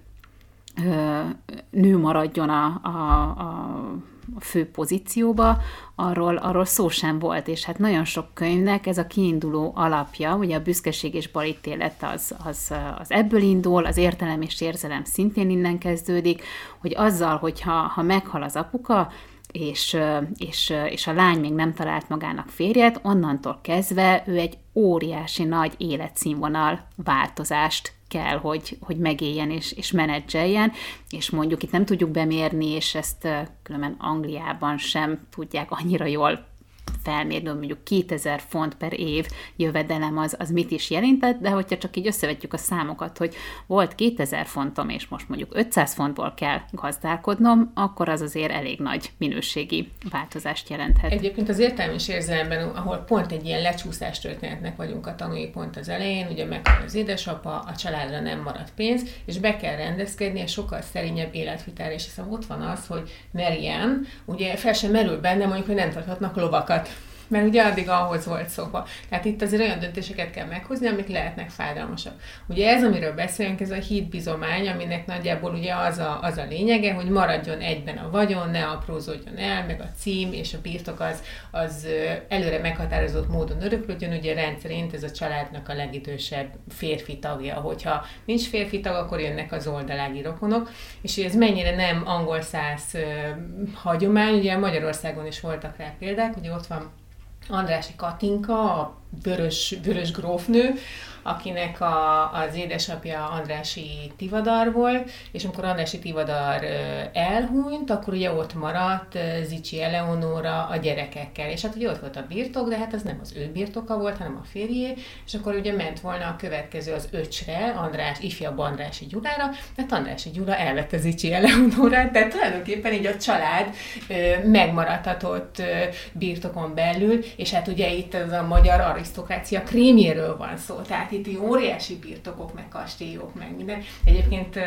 nő maradjon a, a a fő pozícióba, arról, arról szó sem volt, és hát nagyon sok könyvnek ez a kiinduló alapja, ugye a büszkeség és balítélet az, az, az ebből indul, az értelem és érzelem szintén innen kezdődik, hogy azzal, hogyha ha meghal az apuka, és, és, és a lány még nem talált magának férjet, onnantól kezdve ő egy óriási nagy életszínvonal változást kell, hogy, hogy megéljen és, és menedzseljen, és mondjuk itt nem tudjuk bemérni, és ezt különben Angliában sem tudják annyira jól felmérni, mondjuk 2000 font per év jövedelem az, az mit is jelentett, de hogyha csak így összevetjük a számokat, hogy volt 2000 fontom, és most mondjuk 500 fontból kell gazdálkodnom, akkor az azért elég nagy minőségi változást jelenthet. Egyébként az értelmi és érzelemben, ahol pont egy ilyen lecsúszás történetnek vagyunk a tanúi pont az elején, ugye meghal az édesapa, a családra nem marad pénz, és be kell rendezkedni a sokkal szerényebb életvitelre, és hiszem ott van az, hogy Marianne, ugye fel sem merül benne, mondjuk, hogy nem tarthatnak lovakat that. Mert ugye addig ahhoz volt szóba. Tehát itt azért olyan döntéseket kell meghozni, amik lehetnek fájdalmasak. Ugye ez, amiről beszélünk, ez a hídbizomány, aminek nagyjából ugye az a, az a lényege, hogy maradjon egyben a vagyon, ne aprózódjon el, meg a cím és a birtok az, az előre meghatározott módon öröklődjön. Ugye rendszerint ez a családnak a legidősebb férfi tagja. Hogyha nincs férfi tag, akkor jönnek az oldalági rokonok, és ez mennyire nem angol száz hagyomány, ugye Magyarországon is voltak rá példák, ugye ott van Andrási Katinka, a vörös, vörös grófnő, akinek a, az édesapja Andrási Tivadar volt, és amikor Andrási Tivadar elhunyt, akkor ugye ott maradt Zicsi Eleonóra a gyerekekkel, és hát ugye ott volt a birtok, de hát az nem az ő birtoka volt, hanem a férjé, és akkor ugye ment volna a következő az öcsre, András, ifjabb Andrási Gyulára, mert Andrási Gyula elvette Zicsi Eleonórát, tehát tulajdonképpen így a család megmaradhatott birtokon belül, és hát ugye itt az a magyar arisztokrácia krémjéről van szó, tehát itt óriási birtokok, meg kastélyok, meg minden. Egyébként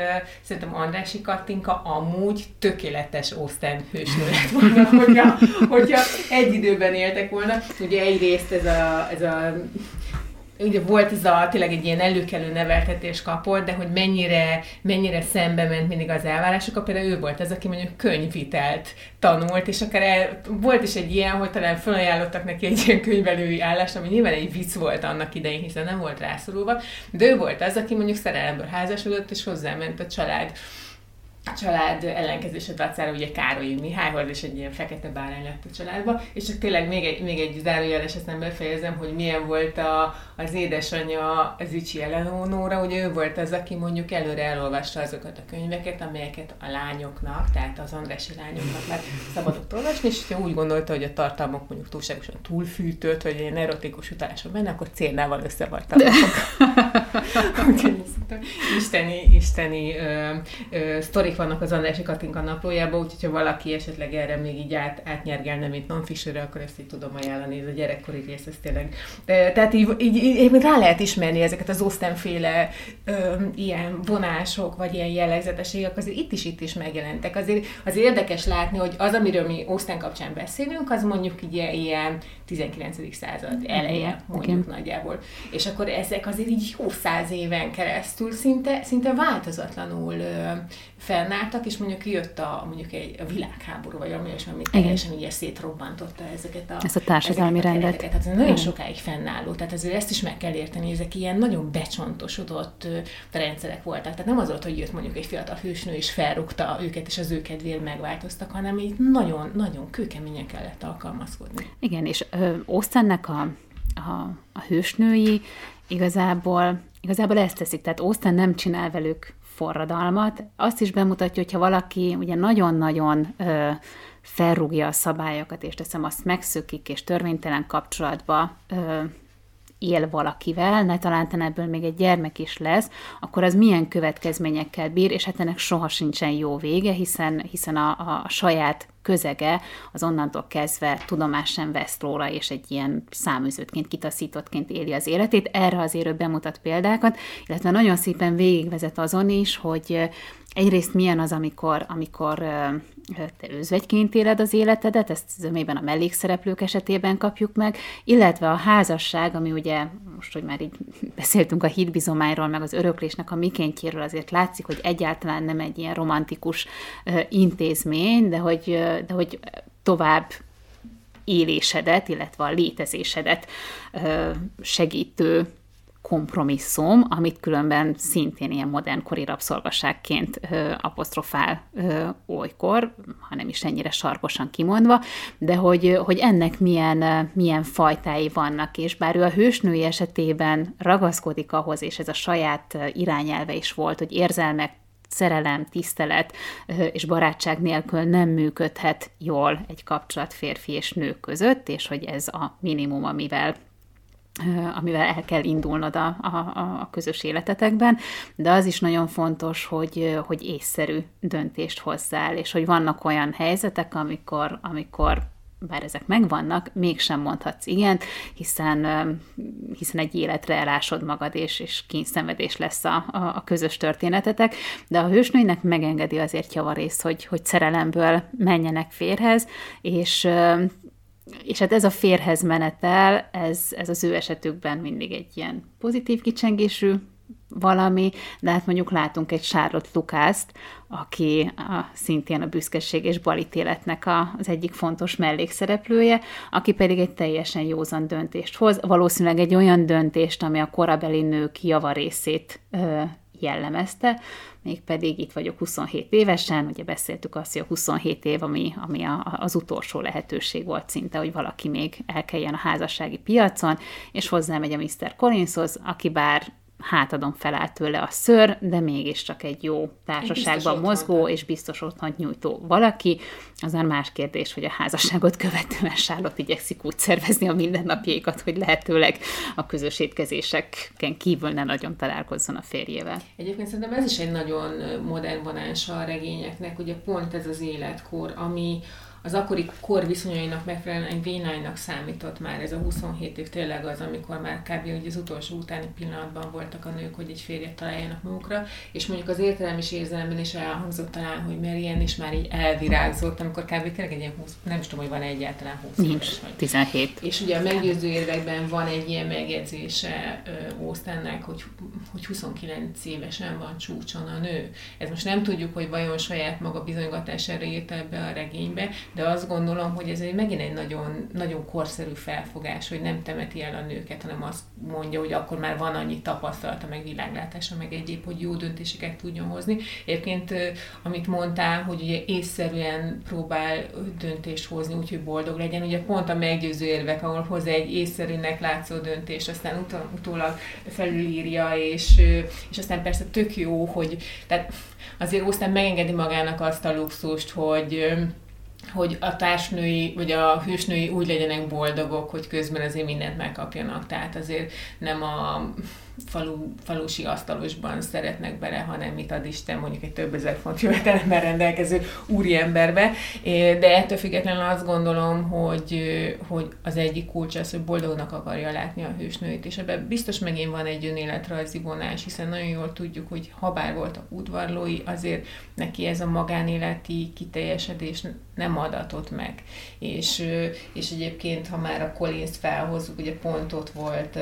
szerintem Andrási Kattinka amúgy tökéletes Osztán hősnő lett volna, hogyha, hogyha egy időben éltek volna. Ugye egyrészt ez a, ez a ugye volt ez a tényleg egy ilyen előkelő neveltetés kapott, de hogy mennyire, mennyire szembe ment mindig az elvárásokkal, például ő volt az, aki mondjuk könyvvitelt tanult, és akár el, volt is egy ilyen, hogy talán felajánlottak neki egy ilyen könyvelői állást, ami nyilván egy vicc volt annak idején, hiszen nem volt rászorulva, de ő volt az, aki mondjuk szerelemből házasodott, és hozzáment a család család ellenkezése dacára ugye Károly Mihályhoz és egy ilyen fekete bárány lett a családba, és csak tényleg még egy, még egy zárójeles, nem befejezem, hogy milyen volt a, az édesanyja, az Icsi Eleonóra, ugye ő volt az, aki mondjuk előre elolvasta azokat a könyveket, amelyeket a lányoknak, tehát az Andrási lányoknak már szabadott olvasni, és ha úgy gondolta, hogy a tartalmak mondjuk túlságosan túlfűtött, vagy egy erotikus utalások benne, akkor cérnával összevartam. isteni, isteni ö, ö, sztorik vannak az Andrási Katinka naplójában, úgyhogy ha valaki esetleg erre még így át, átnyergelne, mint non akkor ezt így tudom ajánlani, ez a gyerekkori rész, ez tényleg. De, tehát így, így, így, rá lehet ismerni ezeket az osztenféle ö, ilyen vonások, vagy ilyen jellegzetességek, azért itt is itt is megjelentek. Azért, azért érdekes látni, hogy az, amiről mi Osztán kapcsán beszélünk, az mondjuk így ilyen 19. század eleje, mondjuk okay. nagyjából. És akkor ezek azért így jó száz éven keresztül szinte, szinte változatlanul ö, fennálltak, és mondjuk jött a, mondjuk egy a világháború, vagy valami olyasmi, ami teljesen így szétrobbantotta ezeket a, Ezt a társadalmi rendet. Tehát ez nagyon sokáig fennálló. Tehát azért ezt is meg kell érteni, hogy ezek ilyen nagyon becsontosodott rendszerek voltak. Tehát nem az volt, hogy jött mondjuk egy fiatal hősnő, és felrúgta őket, és az ő kedvéért megváltoztak, hanem így nagyon-nagyon kőkeményen kellett alkalmazkodni. Igen, és Osztennek a, a, a hősnői igazából, igazából ezt teszik, tehát Oszten nem csinál velük forradalmat. Azt is bemutatja, hogyha valaki ugye nagyon-nagyon ö, felrúgja a szabályokat, és teszem azt megszökik, és törvénytelen kapcsolatba ö, él valakivel, ne talán ebből még egy gyermek is lesz, akkor az milyen következményekkel bír, és hát ennek soha sincsen jó vége, hiszen, hiszen a, a saját közege az onnantól kezdve tudomás sem vesz róla, és egy ilyen száműzőtként, kitaszítottként éli az életét. Erre azért ő bemutat példákat, illetve nagyon szépen végigvezet azon is, hogy egyrészt milyen az, amikor, amikor te özvegyként éled az életedet, ezt zömében a mellékszereplők esetében kapjuk meg, illetve a házasság, ami ugye, most, hogy már így beszéltünk a hitbizományról, meg az öröklésnek a mikéntjéről, azért látszik, hogy egyáltalán nem egy ilyen romantikus intézmény, de hogy, de hogy tovább élésedet, illetve a létezésedet segítő kompromisszum, amit különben szintén ilyen modernkori rabszolgaságként ö, apostrofál ö, olykor, hanem is ennyire sarkosan kimondva, de hogy, hogy ennek milyen, milyen fajtái vannak, és bár ő a hősnői esetében ragaszkodik ahhoz, és ez a saját irányelve is volt, hogy érzelmek szerelem, tisztelet és barátság nélkül nem működhet jól egy kapcsolat férfi és nő között, és hogy ez a minimum, amivel amivel el kell indulnod a, a, a közös életetekben, de az is nagyon fontos, hogy, hogy észszerű döntést hozzál, és hogy vannak olyan helyzetek, amikor, amikor bár ezek megvannak, mégsem mondhatsz igen, hiszen, hiszen egy életre elásod magad, és, és kényszenvedés lesz a, a, a közös történetetek, de a hősnőinek megengedi azért javarészt, hogy, hogy szerelemből menjenek férhez, és és hát ez a férhez menetel, ez, ez az ő esetükben mindig egy ilyen pozitív kicsengésű valami, de hát mondjuk látunk egy Charlotte Lukászt, aki a, szintén a büszkeség és balítéletnek a, az egyik fontos mellékszereplője, aki pedig egy teljesen józan döntést hoz, valószínűleg egy olyan döntést, ami a korabeli nők javarészét ö, jellemezte, mégpedig itt vagyok 27 évesen, ugye beszéltük azt, hogy a 27 év, ami, ami a, az utolsó lehetőség volt szinte, hogy valaki még elkeljen a házassági piacon, és hozzámegy a Mr. Collinshoz, aki bár hátadon felállt tőle a ször, de mégiscsak egy jó társaságban mozgó otthon. és biztos otthon nyújtó valaki. Az már más kérdés, hogy a házasságot követően Charlotte igyekszik úgy szervezni a mindennapjaikat, hogy lehetőleg a közös étkezéseken kívül ne nagyon találkozzon a férjével. Egyébként szerintem ez is egy nagyon modern vonása a regényeknek, ugye pont ez az életkor, ami, az akkori kor viszonyainak megfelelően egy vénánynak számított már ez a 27 év tényleg az, amikor már kb. hogy az utolsó utáni pillanatban voltak a nők, hogy egy férjet találjanak magukra, és mondjuk az értelem és érzelemben is elhangzott talán, hogy Marian is már így elvirágzott, amikor kb. tényleg egy ilyen 20, nem is tudom, hogy van egyáltalán 20 Nincs, éves, 17. És ugye a meggyőző érvekben van egy ilyen megjegyzése Ósztánnak, hogy, hogy 29 évesen van csúcson a nő. Ez most nem tudjuk, hogy vajon saját maga bizonygatására írta ebbe a regénybe, de azt gondolom, hogy ez egy megint egy nagyon, nagyon korszerű felfogás, hogy nem temeti el a nőket, hanem azt mondja, hogy akkor már van annyi tapasztalata, meg világlátása, meg egyéb, hogy jó döntéseket tudjon hozni. Egyébként, amit mondtál, hogy ugye észszerűen próbál döntést hozni, úgyhogy boldog legyen, ugye pont a meggyőző érvek, ahol hozzá egy észszerűnek látszó döntést, aztán utólag felülírja, és, és aztán persze tök jó, hogy tehát azért aztán megengedi magának azt a luxust, hogy hogy a társnői, vagy a hősnői úgy legyenek boldogok, hogy közben azért mindent megkapjanak. Tehát azért nem a falu, falusi asztalosban szeretnek bele, hanem mit ad Isten mondjuk egy több ezer font jövetelemmel rendelkező úriemberbe. De ettől függetlenül azt gondolom, hogy, hogy az egyik kulcs az, hogy boldognak akarja látni a hősnőit, és ebben biztos megint van egy önéletrajzi vonás, hiszen nagyon jól tudjuk, hogy ha bár voltak udvarlói, azért neki ez a magánéleti kiteljesedés nem adatott meg. És, és egyébként, ha már a Collins felhozzuk, ugye pont ott volt,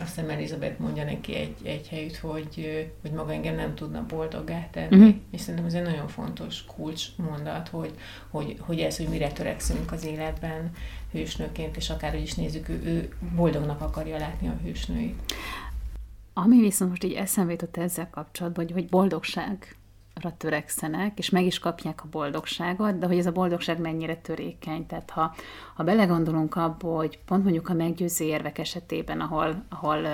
azt hiszem Elizabeth mondja neki egy, egy helyütt, hogy, hogy maga engem nem tudna boldoggá tenni. Uh-huh. És szerintem ez egy nagyon fontos kulcs mondat, hogy, hogy, hogy ez, hogy mire törekszünk az életben hősnőként, és akárhogy is nézzük, ő, ő boldognak akarja látni a hősnőit. Ami viszont most így eszembe jutott ezzel kapcsolatban, hogy, hogy boldogság törekszenek, és meg is kapják a boldogságot, de hogy ez a boldogság mennyire törékeny. Tehát ha, ha belegondolunk abba, hogy pont mondjuk a meggyőző érvek esetében, ahol, ahol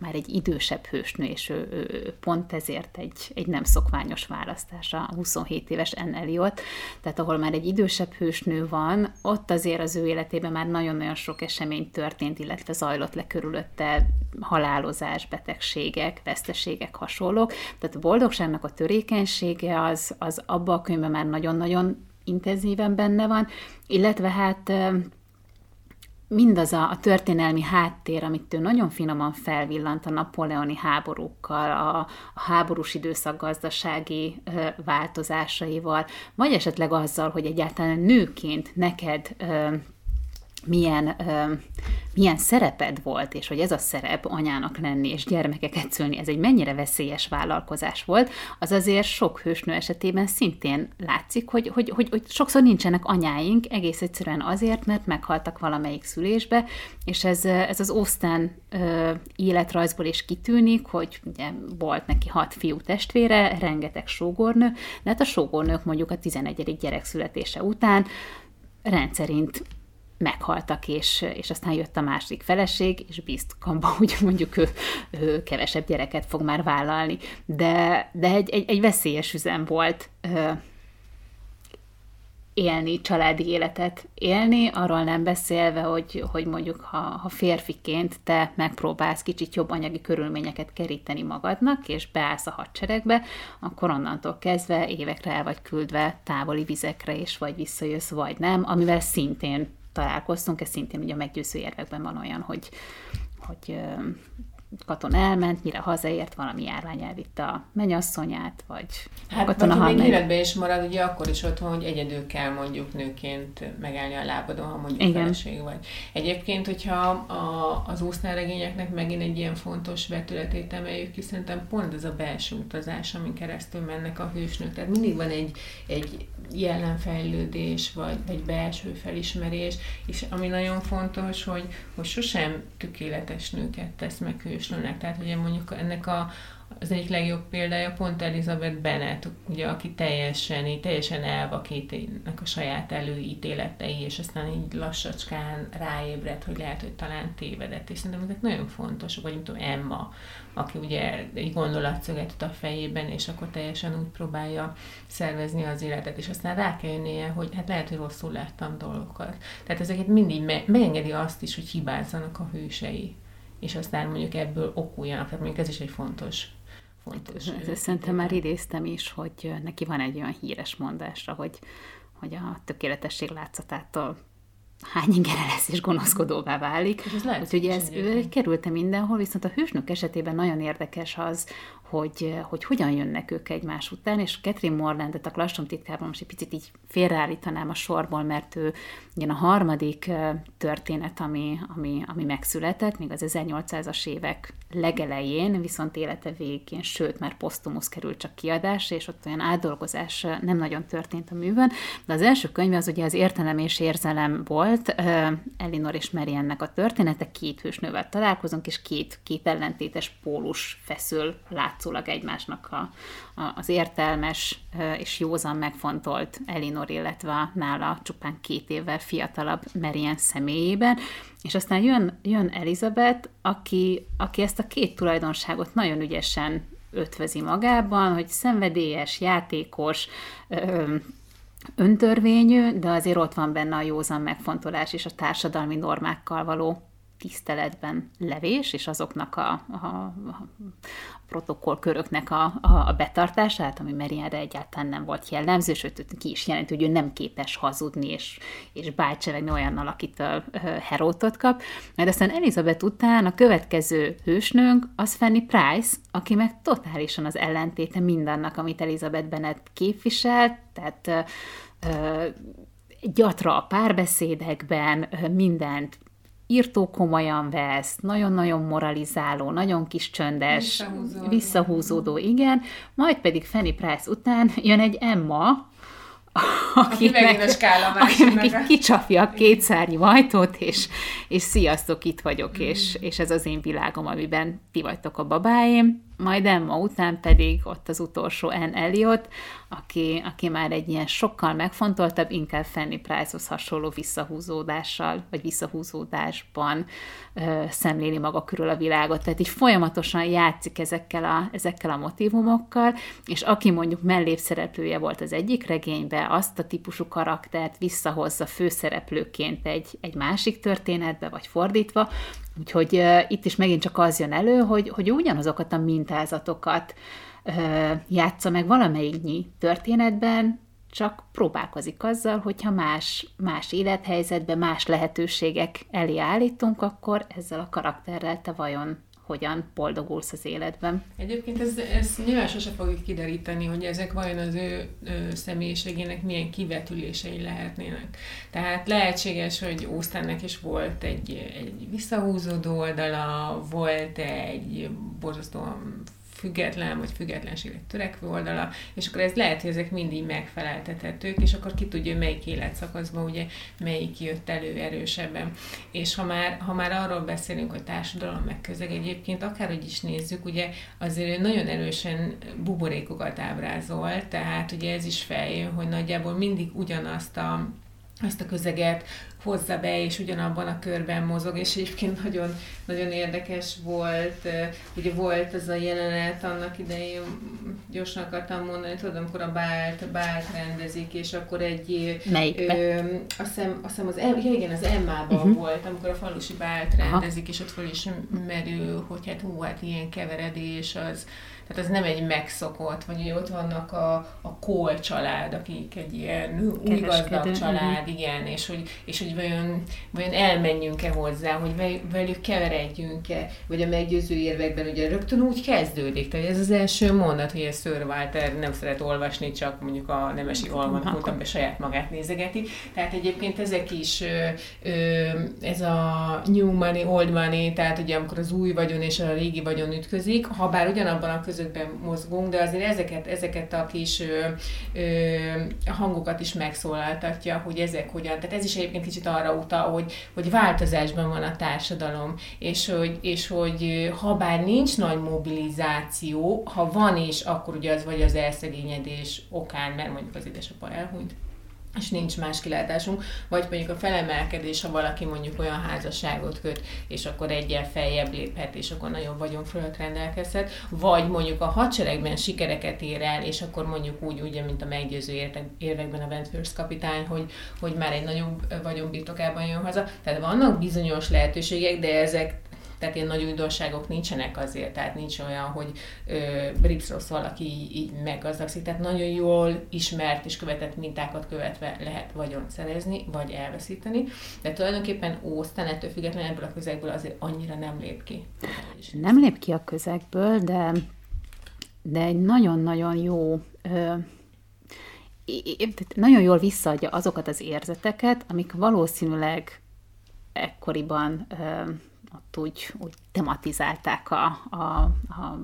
már egy idősebb hősnő, és ő, ő pont ezért egy, egy nem szokványos választása, a 27 éves Anne Elliot, tehát ahol már egy idősebb hősnő van, ott azért az ő életében már nagyon-nagyon sok esemény történt, illetve zajlott le körülötte halálozás, betegségek, veszteségek, hasonlók. Tehát a boldogságnak a törékenysége az, az abban a könyvben már nagyon-nagyon intenzíven benne van, illetve hát mindaz a, a történelmi háttér, amit ő nagyon finoman felvillant a napóleoni háborúkkal, a, a háborús időszak gazdasági ö, változásaival, vagy esetleg azzal, hogy egyáltalán nőként neked ö, milyen, ö, milyen szereped volt, és hogy ez a szerep anyának lenni és gyermekeket szülni, ez egy mennyire veszélyes vállalkozás volt, az azért sok hősnő esetében szintén látszik, hogy, hogy, hogy, hogy sokszor nincsenek anyáink, egész egyszerűen azért, mert meghaltak valamelyik szülésbe, és ez, ez az Osztán ö, életrajzból is kitűnik, hogy ugye volt neki hat fiú testvére, rengeteg sógornő, de hát a sógornők mondjuk a 11. gyerek születése után rendszerint meghaltak, és, és aztán jött a másik feleség, és bízt kamba, hogy mondjuk ő, ő kevesebb gyereket fog már vállalni. De, de egy, egy, egy veszélyes üzem volt ö, élni, családi életet élni, arról nem beszélve, hogy, hogy mondjuk ha, ha férfiként te megpróbálsz kicsit jobb anyagi körülményeket keríteni magadnak, és beállsz a hadseregbe, akkor onnantól kezdve évekre el vagy küldve távoli vizekre, és vagy visszajössz, vagy nem, amivel szintén találkoztunk, ez szintén ugye a meggyőző érvekben van olyan, hogy, hogy katon elment, mire hazaért, valami járvány elvitte a menyasszonyát, vagy hát, katona vagy még életben is marad, ugye akkor is otthon, hogy egyedül kell mondjuk nőként megállni a lábadon, ha mondjuk Igen. feleség vagy. Egyébként, hogyha a, az úsznáregényeknek megint egy ilyen fontos vetületét emeljük ki, szerintem pont ez a belső utazás, amin keresztül mennek a hősnők. Tehát mindig van egy, egy jelenfejlődés, vagy egy belső felismerés, és ami nagyon fontos, hogy, hogy sosem tökéletes nőket tesz meg hősnőnek. Tehát ugye mondjuk ennek a, az egyik legjobb példája pont Elizabeth Bennet, ugye, aki teljesen, teljesen elvakítének a saját előítéletei, és aztán így lassacskán ráébred, hogy lehet, hogy talán tévedett, és szerintem ezek nagyon fontos, vagy mint tudom, Emma, aki ugye egy gondolatszöget a fejében, és akkor teljesen úgy próbálja szervezni az életet, és aztán rá kell jönnie, hogy hát lehet, hogy rosszul láttam dolgokat. Tehát ezeket mindig me- megengedi azt is, hogy hibázzanak a hősei, és aztán mondjuk ebből okuljanak. Tehát mondjuk ez is egy fontos fontos. Hát, ezt szerintem már idéztem is, hogy neki van egy olyan híres mondása, hogy, hogy a tökéletesség látszatától hány ingere lesz és gonoszkodóvá válik. Úgyhogy ez kerülte mindenhol, viszont a hősnök esetében nagyon érdekes az, hogy, hogy hogyan jönnek ők egymás után, és Catherine Morlandet a Klassom titkában most egy picit így félreállítanám a sorból, mert ő igen a harmadik történet, ami, ami, ami megszületett, még az 1800-as évek legelején, viszont élete végén, sőt, már posztumusz került csak kiadásra, és ott olyan átdolgozás nem nagyon történt a művön, de az első könyv az ugye az értelem és érzelem volt, Elinor és Mariannek a története, két hősnővel találkozunk, és két, két ellentétes pólus feszül látszólag egymásnak a, a, az értelmes és józan megfontolt Elinor, illetve nála csupán két évvel fiatalabb Marian személyében, és aztán jön, jön Elizabeth, aki, aki ezt a két tulajdonságot nagyon ügyesen ötvezi magában, hogy szenvedélyes, játékos, ö, öntörvényű, de azért ott van benne a józan megfontolás és a társadalmi normákkal való tiszteletben levés, és azoknak a, a, protokollköröknek a, a, a betartását, ami Merienre egyáltalán nem volt jellemző, sőt, ki is jelenti, hogy ő nem képes hazudni és, és bájcsevegni olyannal, akitől herótot kap. Mert aztán Elizabeth után a következő hősnőnk az Fanny Price, aki meg totálisan az ellentéte mindannak, amit Elizabeth Bennet képviselt, tehát ö, gyatra a párbeszédekben, mindent írtó komolyan vesz, nagyon-nagyon moralizáló, nagyon kis csöndes, visszahúzódó, visszahúzódó igen, majd pedig Fanny Price után jön egy Emma, aki, aki megint a skála aki meg kicsapja a két szárnyú ajtót, és, és sziasztok, itt vagyok, mm. és, és ez az én világom, amiben ti vagytok a babáim. Majd Emma után pedig ott az utolsó Anne Elliot, aki, aki már egy ilyen sokkal megfontoltabb, inkább Fanny Price-hoz hasonló visszahúzódással, vagy visszahúzódásban ö, szemléli maga körül a világot. Tehát így folyamatosan játszik ezekkel a, ezekkel a motivumokkal, és aki mondjuk mellépszereplője volt az egyik regénybe, azt a típusú karaktert visszahozza főszereplőként egy, egy másik történetbe, vagy fordítva, Úgyhogy uh, itt is megint csak az jön elő, hogy, hogy ugyanazokat a mintázatokat uh, játsza meg valamelyiknyi történetben, csak próbálkozik azzal, hogyha más, más élethelyzetben, más lehetőségek elé állítunk, akkor ezzel a karakterrel te vajon hogyan boldogulsz az életben. Egyébként ez, ez nyilván sose fogjuk kideríteni, hogy ezek vajon az ő, ő személyiségének milyen kivetülései lehetnének. Tehát lehetséges, hogy Ósztánnek is volt egy, egy visszahúzódó oldala, volt egy borzasztóan független vagy függetlenségre törekvő oldala, és akkor ez lehet, hogy ezek mindig megfeleltethetők, és akkor ki tudja, melyik életszakaszban ugye melyik jött elő erősebben. És ha már, ha már arról beszélünk, hogy társadalom meg közeg, egyébként akárhogy is nézzük, ugye azért nagyon erősen buborékokat ábrázol, tehát ugye ez is feljön, hogy nagyjából mindig ugyanazt a azt a közeget hozza be, és ugyanabban a körben mozog, és egyébként nagyon, nagyon érdekes volt, ugye volt ez a jelenet annak idején, gyorsan akartam mondani, tudom, amikor a bált, bált rendezik, és akkor egy... Melyikbe? Ö, azt, hiszem, azt hiszem az, ja igen, az Emmában uh-huh. volt, amikor a falusi bált rendezik, Aha. és ott fel is merül, hogy hát hú, hát ilyen keveredés, az, tehát ez nem egy megszokott, vagy hogy ott vannak a, a Kohl család, akik egy ilyen új gazdag család, uh-huh. igen, és hogy, és hogy vajon, vajon elmenjünk-e hozzá, hogy velük keveredjünk-e, vagy a meggyőző érvekben ugye rögtön úgy kezdődik, tehát ez az első mondat, hogy a Sir Walter nem szeret olvasni, csak mondjuk a nemesi almanakot, be saját magát nézegeti. Tehát egyébként ezek is, ez a new money, old money, tehát ugye amikor az új vagyon és a régi vagyon ütközik, ha bár ugyanabban a között közökben mozgunk, de azért ezeket, ezeket a kis ö, ö, hangokat is megszólaltatja, hogy ezek hogyan. Tehát ez is egyébként kicsit arra utal, hogy, hogy változásban van a társadalom, és hogy, és hogy ha bár nincs nagy mobilizáció, ha van is, akkor ugye az vagy az elszegényedés okán, mert mondjuk az édesapa elhunyt, és nincs más kilátásunk, vagy mondjuk a felemelkedés, ha valaki mondjuk olyan házasságot köt, és akkor egyel feljebb léphet, és akkor nagyon vagyon fölött rendelkezhet, vagy mondjuk a hadseregben sikereket ér el, és akkor mondjuk úgy, ugye, mint a meggyőző érvekben a Wentworth kapitány, hogy, hogy már egy nagyobb vagyonbirtokában jön haza. Tehát vannak bizonyos lehetőségek, de ezek tehát ilyen nagy újdonságok nincsenek azért, tehát nincs olyan, hogy Brips rossz valaki így, így meggazdagszik, tehát nagyon jól ismert és követett mintákat követve lehet vagyon szerezni, vagy elveszíteni, de tulajdonképpen Ósztán ettől függetlenül ebből a közegből azért annyira nem lép ki. Nem lép ki a közegből, de, de egy nagyon-nagyon jó ö, nagyon jól visszaadja azokat az érzeteket, amik valószínűleg ekkoriban ott úgy, úgy tematizálták a, a, a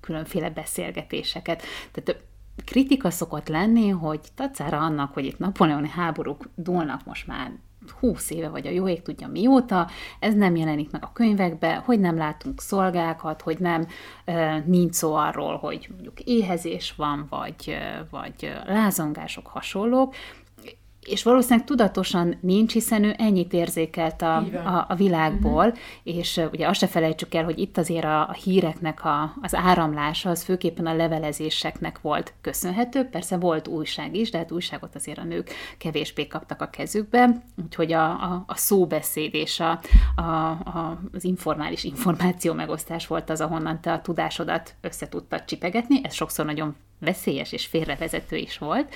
különféle beszélgetéseket. Tehát kritika szokott lenni, hogy tacára annak, hogy itt napoleoni háborúk dúlnak most már 20 éve, vagy a jó ég tudja mióta, ez nem jelenik meg a könyvekbe, hogy nem látunk szolgákat, hogy nem nincs szó arról, hogy mondjuk éhezés van, vagy, vagy lázongások hasonlók, és valószínűleg tudatosan nincs, hiszen ő ennyit érzékelt a, a, a világból, uh-huh. és ugye azt se felejtsük el, hogy itt azért a, a híreknek a, az áramlása, az főképpen a levelezéseknek volt köszönhető, persze volt újság is, de hát újságot azért a nők kevésbé kaptak a kezükbe, úgyhogy a, a, a szóbeszéd és a, a, a, az informális információ megosztás volt az, ahonnan te a tudásodat össze tudtad csipegetni, ez sokszor nagyon veszélyes és félrevezető is volt.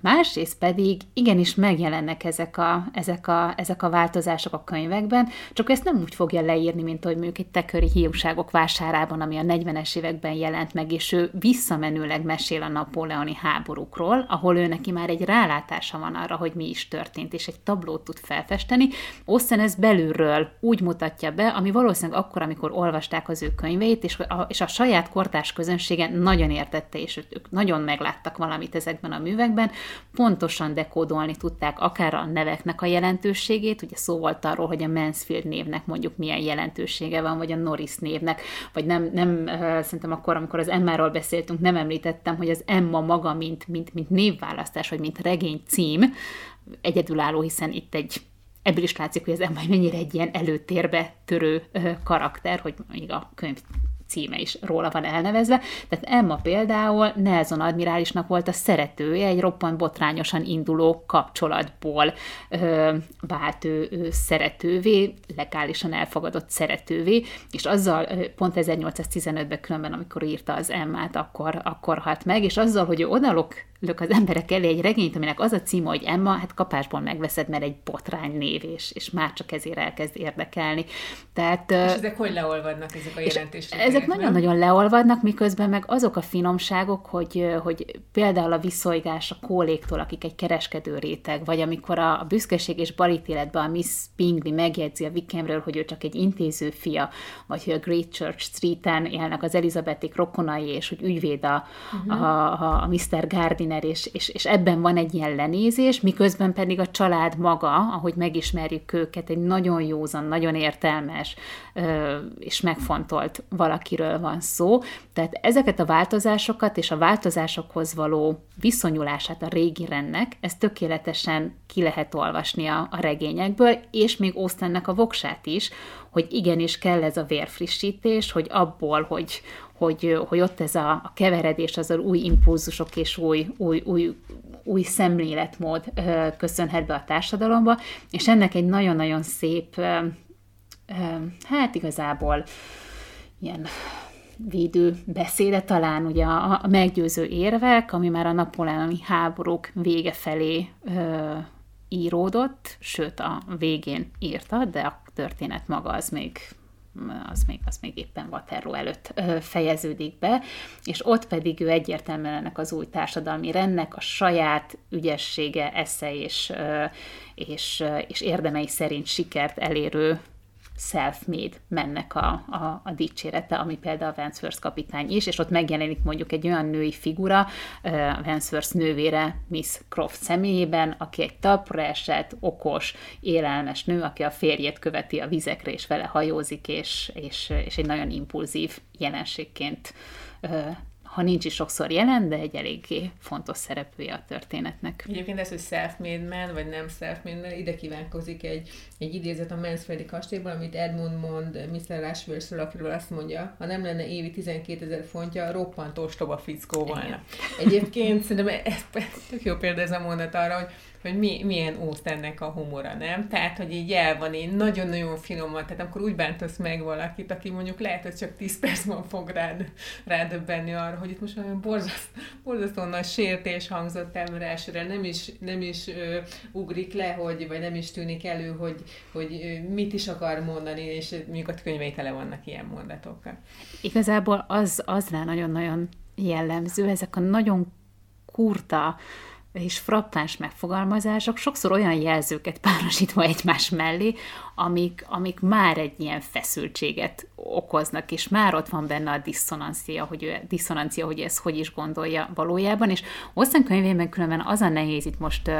Másrészt pedig igenis megjelennek ezek a, ezek, a, ezek a változások a könyvekben, csak ezt nem úgy fogja leírni, mint hogy mondjuk itt teköri hiúságok vásárában, ami a 40-es években jelent meg, és ő visszamenőleg mesél a napóleoni háborúkról, ahol ő neki már egy rálátása van arra, hogy mi is történt, és egy tablót tud felfesteni. Oszten ez belülről úgy mutatja be, ami valószínűleg akkor, amikor olvasták az ő könyveit, és a, és a saját kortás közönsége nagyon értette, és ők nagyon megláttak valamit ezekben a művekben, pontosan dekódolni tudták akár a neveknek a jelentőségét, ugye szó volt arról, hogy a Mansfield névnek mondjuk milyen jelentősége van, vagy a Norris névnek, vagy nem, nem szerintem akkor, amikor az Emma-ról beszéltünk, nem említettem, hogy az Emma maga, mint, mint, mint névválasztás, vagy mint regény cím, egyedülálló, hiszen itt egy ebből is látszik, hogy az Emma mennyire egy ilyen előtérbe törő karakter, hogy még a könyv címe is róla van elnevezve. Tehát Emma például Nelson admirálisnak volt a szeretője, egy roppant botrányosan induló kapcsolatból ö, vált ő, ő szeretővé, legálisan elfogadott szeretővé, és azzal pont 1815-ben különben, amikor írta az Emmát, akkor, akkor halt meg, és azzal, hogy ő odalok lök az emberek elé egy regényt, aminek az a címe, hogy Emma, hát kapásból megveszed, mert egy botrány név, és, és már csak ezért elkezd érdekelni. Tehát, és ezek hogy leolvadnak, ezek a jelentések? Ezek nagyon-nagyon leolvadnak, miközben meg azok a finomságok, hogy, hogy például a viszolygás a kóléktól, akik egy kereskedő réteg, vagy amikor a, a büszkeség és balítéletben a Miss Bingley megjegyzi a Wickhamről, hogy ő csak egy intéző fia, vagy hogy a Great Church Street-en élnek az Elizabetik rokonai, és hogy ügyvéd a, uh-huh. a, a, a Mr. Gardiner, partner, és, és, és ebben van egy ilyen lenézés, miközben pedig a család maga, ahogy megismerjük őket, egy nagyon józan, nagyon értelmes és megfontolt valakiről van szó. Tehát ezeket a változásokat és a változásokhoz való viszonyulását a régi rennek, ezt tökéletesen ki lehet olvasni a, a regényekből, és még Austennek a voksát is, hogy igenis kell ez a vérfrissítés, hogy abból, hogy, hogy, hogy ott ez a, a keveredés, az új impulzusok és új, új, új, új szemléletmód köszönhet be a társadalomba, és ennek egy nagyon-nagyon szép, hát igazából ilyen védő beszéde, talán ugye a, a meggyőző érvek, ami már a napóleoni háborúk vége felé ö, íródott, sőt a végén írta, de a történet maga az még az még, az még éppen Waterloo előtt fejeződik be, és ott pedig ő egyértelműen ennek az új társadalmi rendnek a saját ügyessége, esze és, és, és érdemei szerint sikert elérő self-made mennek a, a, a dicsérete, ami például a Vansworth kapitány is, és ott megjelenik mondjuk egy olyan női figura, uh, Vansworth nővére Miss Croft személyében, aki egy talpra esett, okos, élelmes nő, aki a férjét követi a vizekre, és vele hajózik, és, és, és egy nagyon impulzív jelenségként ha nincs is sokszor jelen, de egy eléggé fontos szereplője a történetnek. Egyébként ez, hogy self-made man, vagy nem self-made man, ide kívánkozik egy, egy idézet a Mansfieldi kastélyból, amit Edmund mond Mr. Ashworth-ről, akiről azt mondja, ha nem lenne évi 12 ezer fontja, roppant ostoba fickó volna. Egyébként szerintem ez, ez tök jó példa ez a mondat arra, hogy hogy mi, milyen ennek a humora, nem? Tehát, hogy így el van én nagyon-nagyon finoman, tehát akkor úgy bántasz meg valakit, aki mondjuk lehet, hogy csak 10 percben fog rád, rádöbbenni arra, hogy itt most olyan borzaszt, borzasztó nagy sértés hangzott el elsőre, nem is, nem is ö, ugrik le, hogy, vagy nem is tűnik elő, hogy, hogy mit is akar mondani, és mondjuk a könyvei tele vannak ilyen mondatokkal. Igazából az, az rá nagyon-nagyon jellemző, ezek a nagyon kurta, és frappáns megfogalmazások sokszor olyan jelzőket párosítva egymás mellé, amik, amik már egy ilyen feszültséget okoznak, és már ott van benne a diszonancia, hogy, ő, diszonancia, hogy ez hogy is gondolja valójában, és Osztán könyvében különben az a nehéz itt most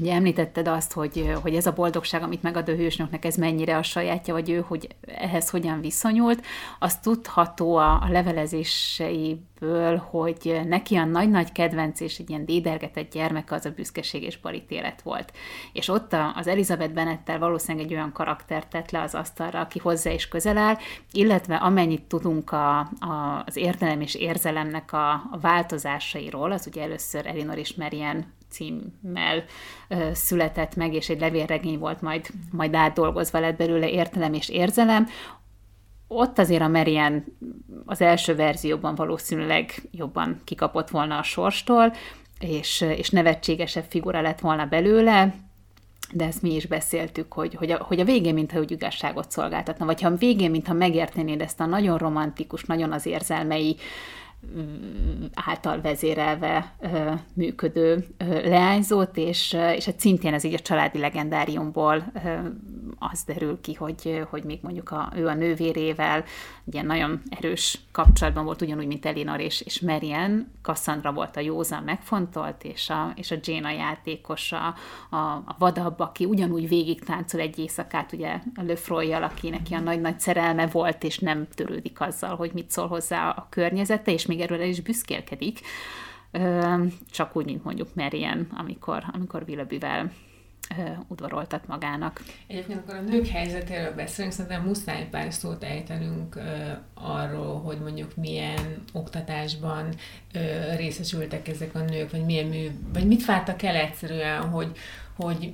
Ugye említetted azt, hogy, hogy ez a boldogság, amit megad a hősnöknek, ez mennyire a sajátja, vagy ő, hogy ehhez hogyan viszonyult, az tudható a, a levelezéseiből, hogy neki a nagy-nagy kedvenc és egy ilyen dédergetett gyermeke az a büszkeség és balítélet volt. És ott az Elizabeth Bennettel valószínűleg egy olyan karaktert tett le az asztalra, aki hozzá is közel áll, illetve amennyit tudunk a, a, az értelem és érzelemnek a, a változásairól, az ugye először Elinor és Marian címmel ö, született meg, és egy levélregény volt majd, majd átdolgozva lett belőle értelem és érzelem. Ott azért a Marian az első verzióban valószínűleg jobban kikapott volna a sorstól, és, és nevetségesebb figura lett volna belőle, de ezt mi is beszéltük, hogy, hogy, a, hogy a végén, mintha úgy igazságot szolgáltatna, vagy ha a végén, mintha megértenéd ezt a nagyon romantikus, nagyon az érzelmei által vezérelve működő leányzót, és, és hát szintén ez így a családi legendáriumból az derül ki, hogy, hogy még mondjuk a, ő a nővérével ugye nagyon erős kapcsolatban volt, ugyanúgy, mint Elinor és, és Marian. Cassandra volt a józan megfontolt, és a, és a Jane a játékos, a, a vadabb, aki ugyanúgy végig táncol egy éjszakát, ugye a Lefroy-jal, aki neki a nagy-nagy szerelme volt, és nem törődik azzal, hogy mit szól hozzá a környezete, és még erről el is büszkélkedik. Csak úgy, mint mondjuk Marian, amikor, amikor Willoughbyvel udvaroltat magának. Egyébként akkor a nők helyzetéről beszélünk, szerintem muszáj pár szót ejtenünk arról, hogy mondjuk milyen oktatásban részesültek ezek a nők, vagy milyen mű, vagy mit vártak el egyszerűen, hogy, hogy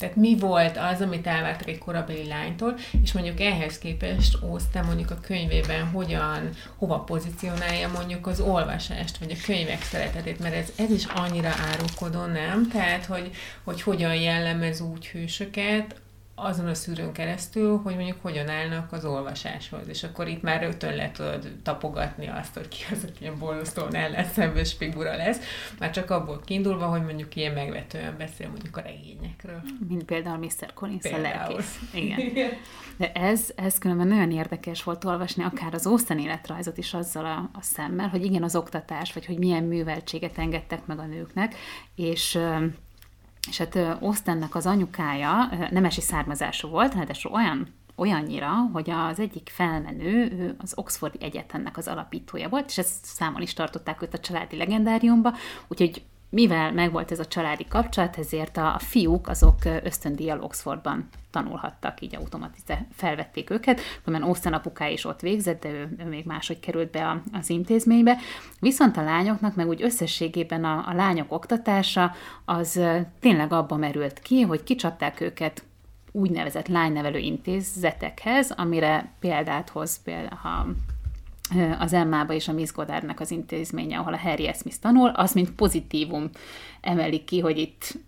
tehát mi volt az, amit elvártak egy korabeli lánytól, és mondjuk ehhez képest Ósztán mondjuk a könyvében hogyan, hova pozícionálja mondjuk az olvasást, vagy a könyvek szeretetét, mert ez, ez is annyira árulkodó, nem? Tehát, hogy, hogy hogyan jellemez úgy hősöket, azon a szűrőn keresztül, hogy mondjuk hogyan állnak az olvasáshoz, és akkor itt már rögtön le tudod tapogatni azt, hogy ki az, aki ilyen borzasztóan ellenszenves figura lesz, már csak abból kiindulva, hogy mondjuk ilyen megvetően beszél mondjuk a regényekről. Mint például Mr. Collins például. a lelkész. Igen. De ez, ez különben nagyon érdekes volt olvasni, akár az Austen életrajzot is azzal a, a szemmel, hogy igen, az oktatás, vagy hogy milyen műveltséget engedtek meg a nőknek, és és hát Osztennek az anyukája nemesi származású volt, hát olyan olyannyira, hogy az egyik felmenő az Oxfordi Egyetemnek az alapítója volt, és ezt számon is tartották őt a családi legendáriumba, úgyhogy mivel megvolt ez a családi kapcsolat, ezért a, fiúk azok ösztöndíjjal Oxfordban tanulhattak, így automatize felvették őket, mert Austin apukája is ott végzett, de ő, ő még máshogy került be a, az intézménybe. Viszont a lányoknak, meg úgy összességében a, a lányok oktatása, az tényleg abba merült ki, hogy kicsapták őket úgynevezett lánynevelő intézetekhez, amire példát hoz például, ha az Emmába és a Miss Goddardnak az intézménye, ahol a Harry Smith tanul, az mint pozitívum emelik ki, hogy itt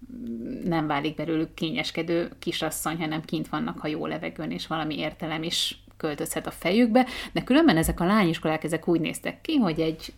nem válik belőlük kényeskedő kisasszony, hanem kint vannak a jó levegőn, és valami értelem is költözhet a fejükbe, de különben ezek a lányiskolák, ezek úgy néztek ki, hogy egy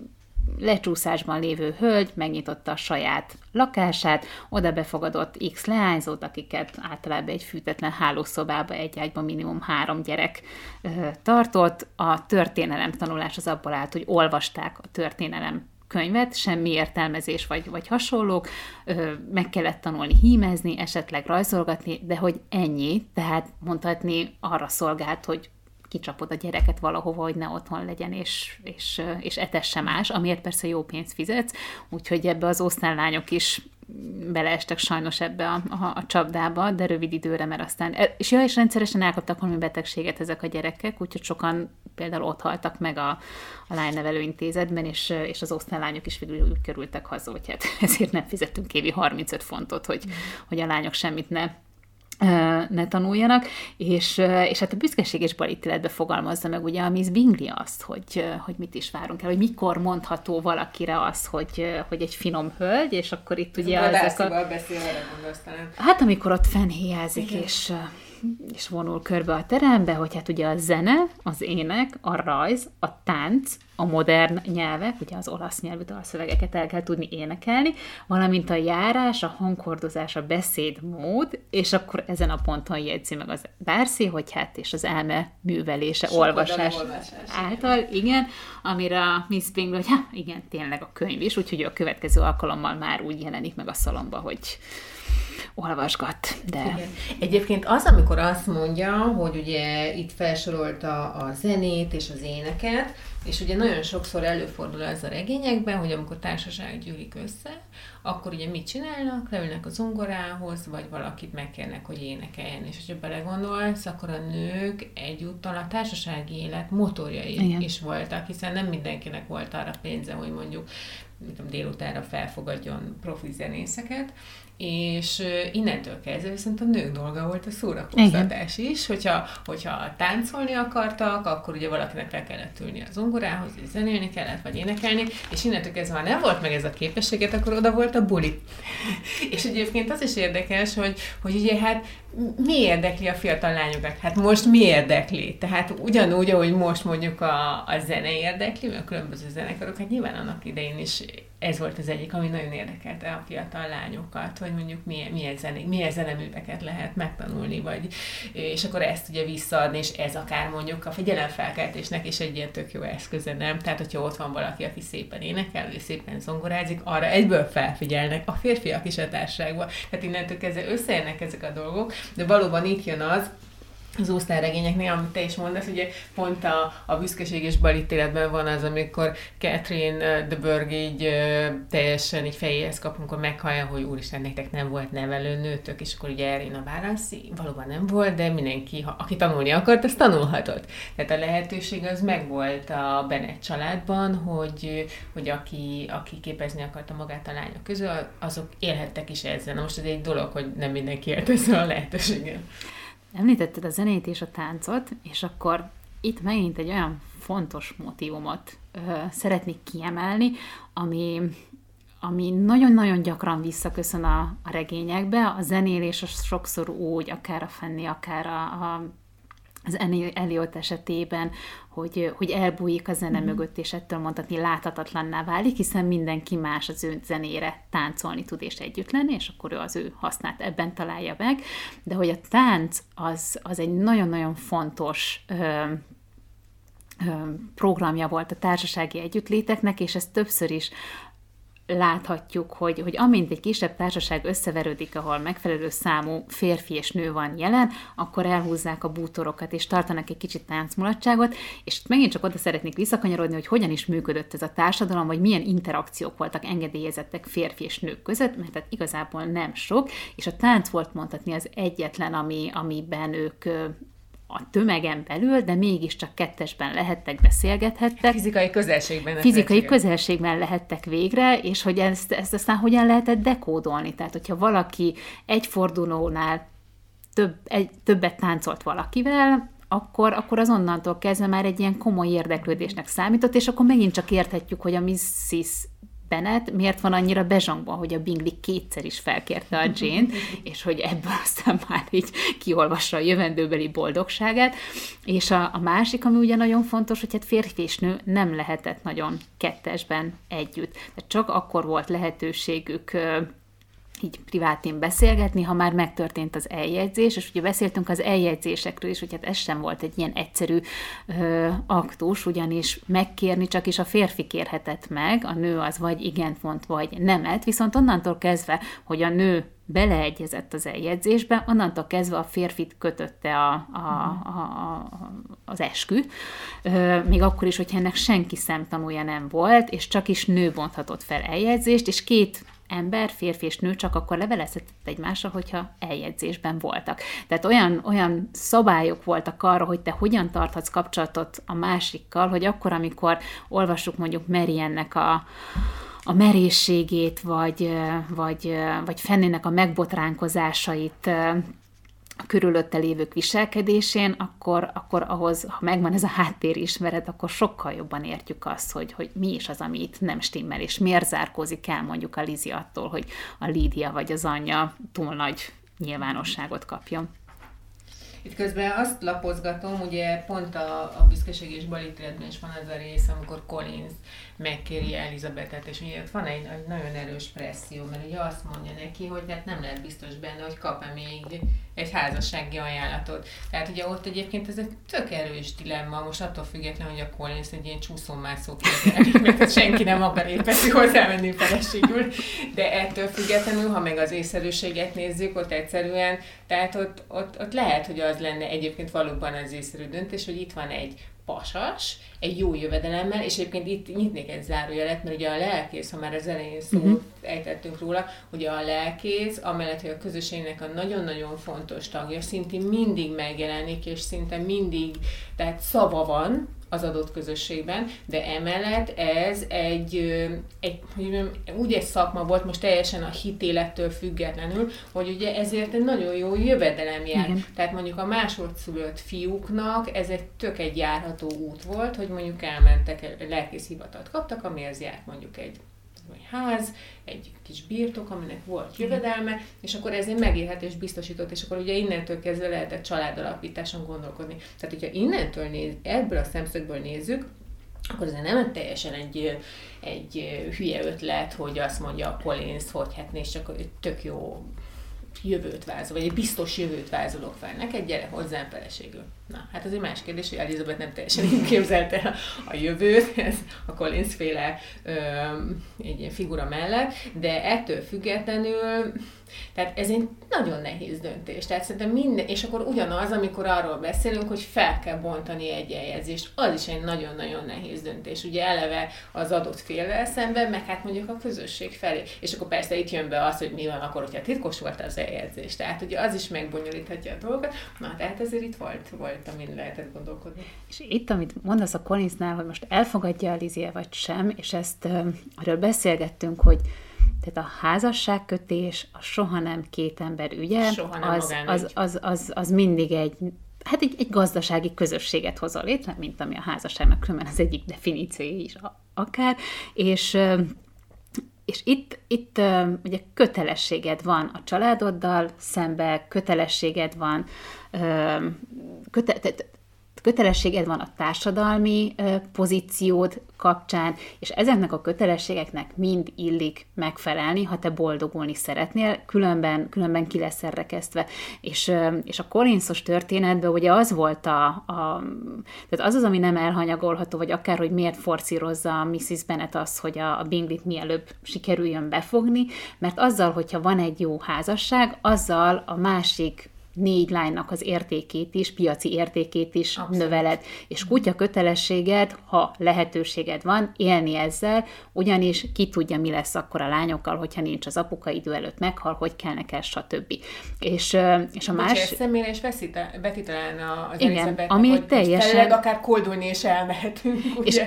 lecsúszásban lévő hölgy megnyitotta a saját lakását, oda befogadott X leányzót, akiket általában egy fűtetlen hálószobába egy ágyban minimum három gyerek ö, tartott. A történelem tanulás az abból állt, hogy olvasták a történelem könyvet, semmi értelmezés vagy, vagy hasonlók, ö, meg kellett tanulni hímezni, esetleg rajzolgatni, de hogy ennyi, tehát mondhatni arra szolgált, hogy kicsapod a gyereket valahova, hogy ne otthon legyen, és, és, és etesse más, amiért persze jó pénzt fizetsz, úgyhogy ebbe az osztállányok is beleestek sajnos ebbe a, a, a csapdába, de rövid időre, mert aztán, e, és ja, és rendszeresen elkaptak valami betegséget ezek a gyerekek, úgyhogy sokan például ott haltak meg a, a lánynevelő intézetben, és, és az osztálylányok is végül úgy kerültek haza, hogy hát ezért nem fizettünk évi 35 fontot, hogy, hogy a lányok semmit ne ne tanuljanak, és, és hát a büszkeség és balítéletbe fogalmazza meg ugye a Miss Bingley azt, hogy, hogy mit is várunk el, hogy mikor mondható valakire az, hogy, hogy egy finom hölgy, és akkor itt ugye ezek a... beszél, Hát amikor ott fennhéjázik, és és vonul körbe a terembe, hogy hát ugye a zene, az ének, a rajz, a tánc, a modern nyelvek, ugye az olasz nyelvű dalszövegeket el kell tudni énekelni, valamint a járás, a hangkordozás, a beszédmód, és akkor ezen a ponton jegyzi meg az Darcy, hogy hát és az elme művelése, Sok olvasás, olvasás által, igen. igen, amire a Miss Bingley, hogy hát igen, tényleg a könyv is, úgyhogy a következő alkalommal már úgy jelenik meg a szalomba, hogy olvasgat. De... Igen. Egyébként az, amikor azt mondja, hogy ugye itt felsorolta a zenét és az éneket, és ugye nagyon sokszor előfordul ez a regényekben, hogy amikor társaság gyűlik össze, akkor ugye mit csinálnak? Leülnek a zongorához, vagy valakit megkérnek, hogy énekeljen. És hogyha belegondolsz, akkor a nők egyúttal a társasági élet motorjai Igen. is voltak, hiszen nem mindenkinek volt arra pénze, hogy mondjuk tudom, délutánra felfogadjon profi zenészeket, és innentől kezdve viszont a nők dolga volt a szórakoztatás Igen. is, hogyha, hogyha táncolni akartak, akkor ugye valakinek fel kellett ülni az zongorához, és zenélni kellett, vagy énekelni, és innentől kezdve már nem volt meg ez a képességet, akkor oda volt a buli. és egyébként az is érdekes, hogy, hogy ugye hát mi érdekli a fiatal lányokat? Hát most mi érdekli? Tehát ugyanúgy, ahogy most mondjuk a, a zene érdekli, mert a különböző zenekarok, hát nyilván annak idején is ez volt az egyik, ami nagyon érdekelte a fiatal lányokat, hogy mondjuk milyen, milyen, zené, milyen zeneműveket lehet megtanulni, vagy, és akkor ezt ugye visszaadni, és ez akár mondjuk a figyelemfelkeltésnek is egy ilyen tök jó eszköze, nem? Tehát, hogyha ott van valaki, aki szépen énekel, vagy szépen zongorázik, arra egyből felfigyelnek a férfiak is a társaságban. Tehát innentől kezdve összejönnek ezek a dolgok, de valóban itt jön az, az osztályregényeknél, amit te is mondasz, ugye pont a, a büszkeség és balítéletben van az, amikor Catherine de Burg így uh, teljesen így fejéhez kap, amikor meghallja, hogy úristen, nektek nem volt nevelőnőtök, és akkor ugye erre a válasz, valóban nem volt, de mindenki, ha, aki tanulni akart, az tanulhatott. Tehát a lehetőség az megvolt a Bennett családban, hogy, hogy aki, aki képezni akarta magát a lányok közül, azok élhettek is ezzel. Na most ez egy dolog, hogy nem mindenki élt ezzel a lehetőséggel. Említetted a zenét és a táncot, és akkor itt megint egy olyan fontos motivumot ö, szeretnék kiemelni, ami, ami nagyon-nagyon gyakran visszaköszön a, a regényekbe. A zenélés sokszor úgy, akár a Fenni, akár a, a az Eliot esetében, hogy, hogy elbújik a zene mm. mögött, és ettől mondhatni láthatatlanná válik, hiszen mindenki más az ő zenére táncolni tud és együtt lenni, és akkor ő az ő hasznát ebben találja meg. De hogy a tánc az, az egy nagyon-nagyon fontos ö, programja volt a társasági együttléteknek, és ez többször is láthatjuk, hogy, hogy amint egy kisebb társaság összeverődik, ahol megfelelő számú férfi és nő van jelen, akkor elhúzzák a bútorokat, és tartanak egy kicsit táncmulatságot, és megint csak oda szeretnék visszakanyarodni, hogy hogyan is működött ez a társadalom, vagy milyen interakciók voltak engedélyezettek férfi és nők között, mert hát igazából nem sok, és a tánc volt mondhatni az egyetlen, ami, amiben ők a tömegen belül, de mégiscsak kettesben lehettek, beszélgethettek. Fizikai közelségben. Fizikai közelségben lehettek végre, és hogy ezt, ezt aztán hogyan lehetett dekódolni. Tehát, hogyha valaki egy fordulónál több, egy, többet táncolt valakivel, akkor, akkor azonnantól kezdve már egy ilyen komoly érdeklődésnek számított, és akkor megint csak érthetjük, hogy a Mrs. Bennett miért van annyira bezsangban, hogy a Bingley kétszer is felkérte a jane és hogy ebből aztán már így kiolvassa a jövendőbeli boldogságát. És a, a másik, ami ugye nagyon fontos, hogy hát férfi és nő nem lehetett nagyon kettesben együtt. Tehát csak akkor volt lehetőségük így privátén beszélgetni, ha már megtörtént az eljegyzés, és ugye beszéltünk az eljegyzésekről is, hogy hát ez sem volt egy ilyen egyszerű ö, aktus, ugyanis megkérni csak is a férfi kérhetett meg, a nő az vagy igent mond, vagy nemet, viszont onnantól kezdve, hogy a nő beleegyezett az eljegyzésbe, onnantól kezdve a férfit kötötte a, a, a, a, az eskü, még akkor is, hogyha ennek senki szemtanúja nem volt, és csak is nő bonthatott fel eljegyzést, és két ember, férfi és nő csak akkor levelezhetett egymásra, hogyha eljegyzésben voltak. Tehát olyan, olyan szabályok voltak arra, hogy te hogyan tarthatsz kapcsolatot a másikkal, hogy akkor, amikor olvassuk mondjuk Mariennek a, a merészségét, vagy, vagy, vagy Fennének a megbotránkozásait a körülötte lévők viselkedésén, akkor, akkor ahhoz, ha megvan ez a háttérismeret, akkor sokkal jobban értjük azt, hogy, hogy mi is az, ami itt nem stimmel, és miért zárkózik el mondjuk a Lizi attól, hogy a Lídia vagy az anyja túl nagy nyilvánosságot kapjon. Itt közben azt lapozgatom, ugye pont a, a büszkeség és balítéletben is van az a rész, amikor Collins megkéri Elizabetet, és ugye ott van egy, egy nagyon erős presszió, mert ugye azt mondja neki, hogy hát nem lehet biztos benne, hogy kap-e még egy házassági ajánlatot. Tehát ugye ott egyébként ez egy tök erős dilemma, most attól függetlenül, hogy a Collins egy ilyen csúszómászó képzelik, mert senki nem akar épeszi hozzámenni feleségül, de ettől függetlenül, ha meg az észszerűséget nézzük, ott egyszerűen, tehát ott, ott, ott lehet, hogy az lenne egyébként valóban az észszerű döntés, hogy itt van egy pasas, egy jó jövedelemmel, és egyébként itt nyitnék egy zárójelet, mert ugye a lelkész, ha már az elején szót uh-huh. ejtettünk róla, hogy a lelkész, amellett, hogy a közösségnek a nagyon-nagyon fontos tagja, szintén mindig megjelenik, és szinte mindig, tehát szava van, az adott közösségben, de emellett ez egy, egy úgy egy szakma volt, most teljesen a hitélettől függetlenül, hogy ugye ezért egy nagyon jó jövedelem jár. Igen. Tehát mondjuk a másodszülött fiúknak ez egy tök egy járható út volt, hogy mondjuk elmentek, lelkész hivatalt kaptak, amihez járt mondjuk egy vagy ház, egy kis birtok, aminek volt jövedelme, és akkor ezért megélhetés biztosított, és akkor ugye innentől kezdve lehetett családalapításon gondolkodni. Tehát, hogyha innentől néz, ebből a szemszögből nézzük, akkor ez nem teljesen egy, egy hülye ötlet, hogy azt mondja a Collins, hogy hát nézd csak, tök jó jövőt vázol, vagy egy biztos jövőt vázolok fel neked, gyere hozzám feleségül. Na, hát az egy más kérdés, hogy Elizabeth nem teljesen így képzelte a jövőt, ez a Collins féle egy ilyen figura mellett, de ettől függetlenül tehát ez egy nagyon nehéz döntés. Tehát szerintem minden, és akkor ugyanaz, amikor arról beszélünk, hogy fel kell bontani egy eljegyzést, az is egy nagyon-nagyon nehéz döntés. Ugye eleve az adott félvel szemben, meg hát mondjuk a közösség felé. És akkor persze itt jön be az, hogy mi van akkor, hogyha titkos volt az eljegyzés. Tehát ugye az is megbonyolíthatja a dolgokat. Na, tehát ezért itt volt, volt amin lehetett gondolkodni. És itt, amit mondasz a Collinsnál, hogy most elfogadja a Lizie vagy sem, és ezt arról beszélgettünk, hogy tehát a házasságkötés a soha nem két ember ügye, soha nem az, az, az, az, az mindig egy hát egy, egy gazdasági közösséget hozol létre, mint ami a házasságnak különben az egyik definíciója is akár, és és itt, itt ugye kötelességed van a családoddal szembe, kötelességed van, köte, kötelességed van a társadalmi pozíciód kapcsán, és ezeknek a kötelességeknek mind illik megfelelni, ha te boldogulni szeretnél, különben, különben ki lesz rekesztve. És, és a Collinsos történetben ugye az volt a, a, tehát az az, ami nem elhanyagolható, vagy akár, hogy miért forcírozza Mrs. Bennet az, hogy a, a Binglit mielőbb sikerüljön befogni, mert azzal, hogyha van egy jó házasság, azzal a másik négy lánynak az értékét is, piaci értékét is Abszolút. növeled. És kutya kötelességed, ha lehetőséged van, élni ezzel, ugyanis ki tudja, mi lesz akkor a lányokkal, hogyha nincs az apuka idő előtt meghal, hogy kellnek el, stb. És, és a más... személyre is Beti talán az Igen, ami hogy teljesen... akár koldulni és elmehetünk, ugye? És,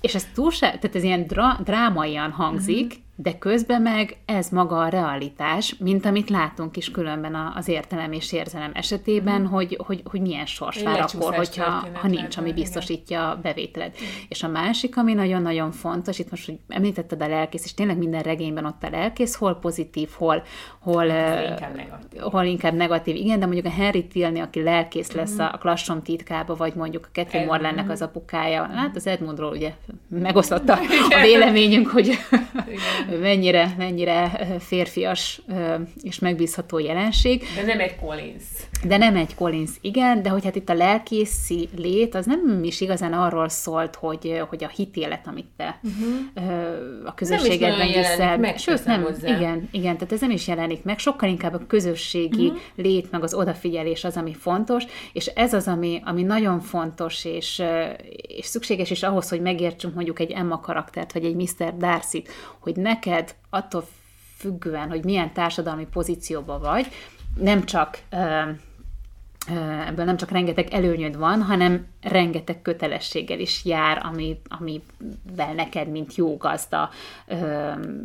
és ez túlság, tehát ez ilyen dra- drámaian hangzik, mm-hmm de közben meg ez maga a realitás, mint amit látunk is különben az értelem és érzelem esetében, mm. hogy, hogy, hogy milyen sors vár akkor, hogyha ha nincs, ami biztosítja a bevételed. Mm. És a másik, ami nagyon-nagyon fontos, itt most, hogy említetted a lelkész, és tényleg minden regényben ott a lelkész, hol pozitív, hol, hol, inkább negatív. hol inkább negatív. Igen, de mondjuk a Harry Tilney, aki lelkész lesz mm. a Klasson titkába, vagy mondjuk a Catherine Morlannek az apukája, hát az Edmundról ugye megosztotta a véleményünk, hogy mennyire, mennyire férfias és megbízható jelenség. De nem egy Collins. De nem egy Collins, igen, de hogy hát itt a lelkészi lét, az nem is igazán arról szólt, hogy, hogy a hitélet, amit te uh-huh. a közösségedben viszel. Meg, Sőt, nem, hozzá. igen, igen, tehát ez nem is jelenik meg, sokkal inkább a közösségi uh-huh. lét, meg az odafigyelés az, ami fontos, és ez az, ami, ami nagyon fontos, és, és szükséges is ahhoz, hogy megértsünk mondjuk egy Emma karaktert, vagy egy Mr. Darcy-t, hogy neked attól függően, hogy milyen társadalmi pozícióban vagy, nem csak ebből nem csak rengeteg előnyöd van, hanem rengeteg kötelességgel is jár, ami, amivel neked, mint jó gazda,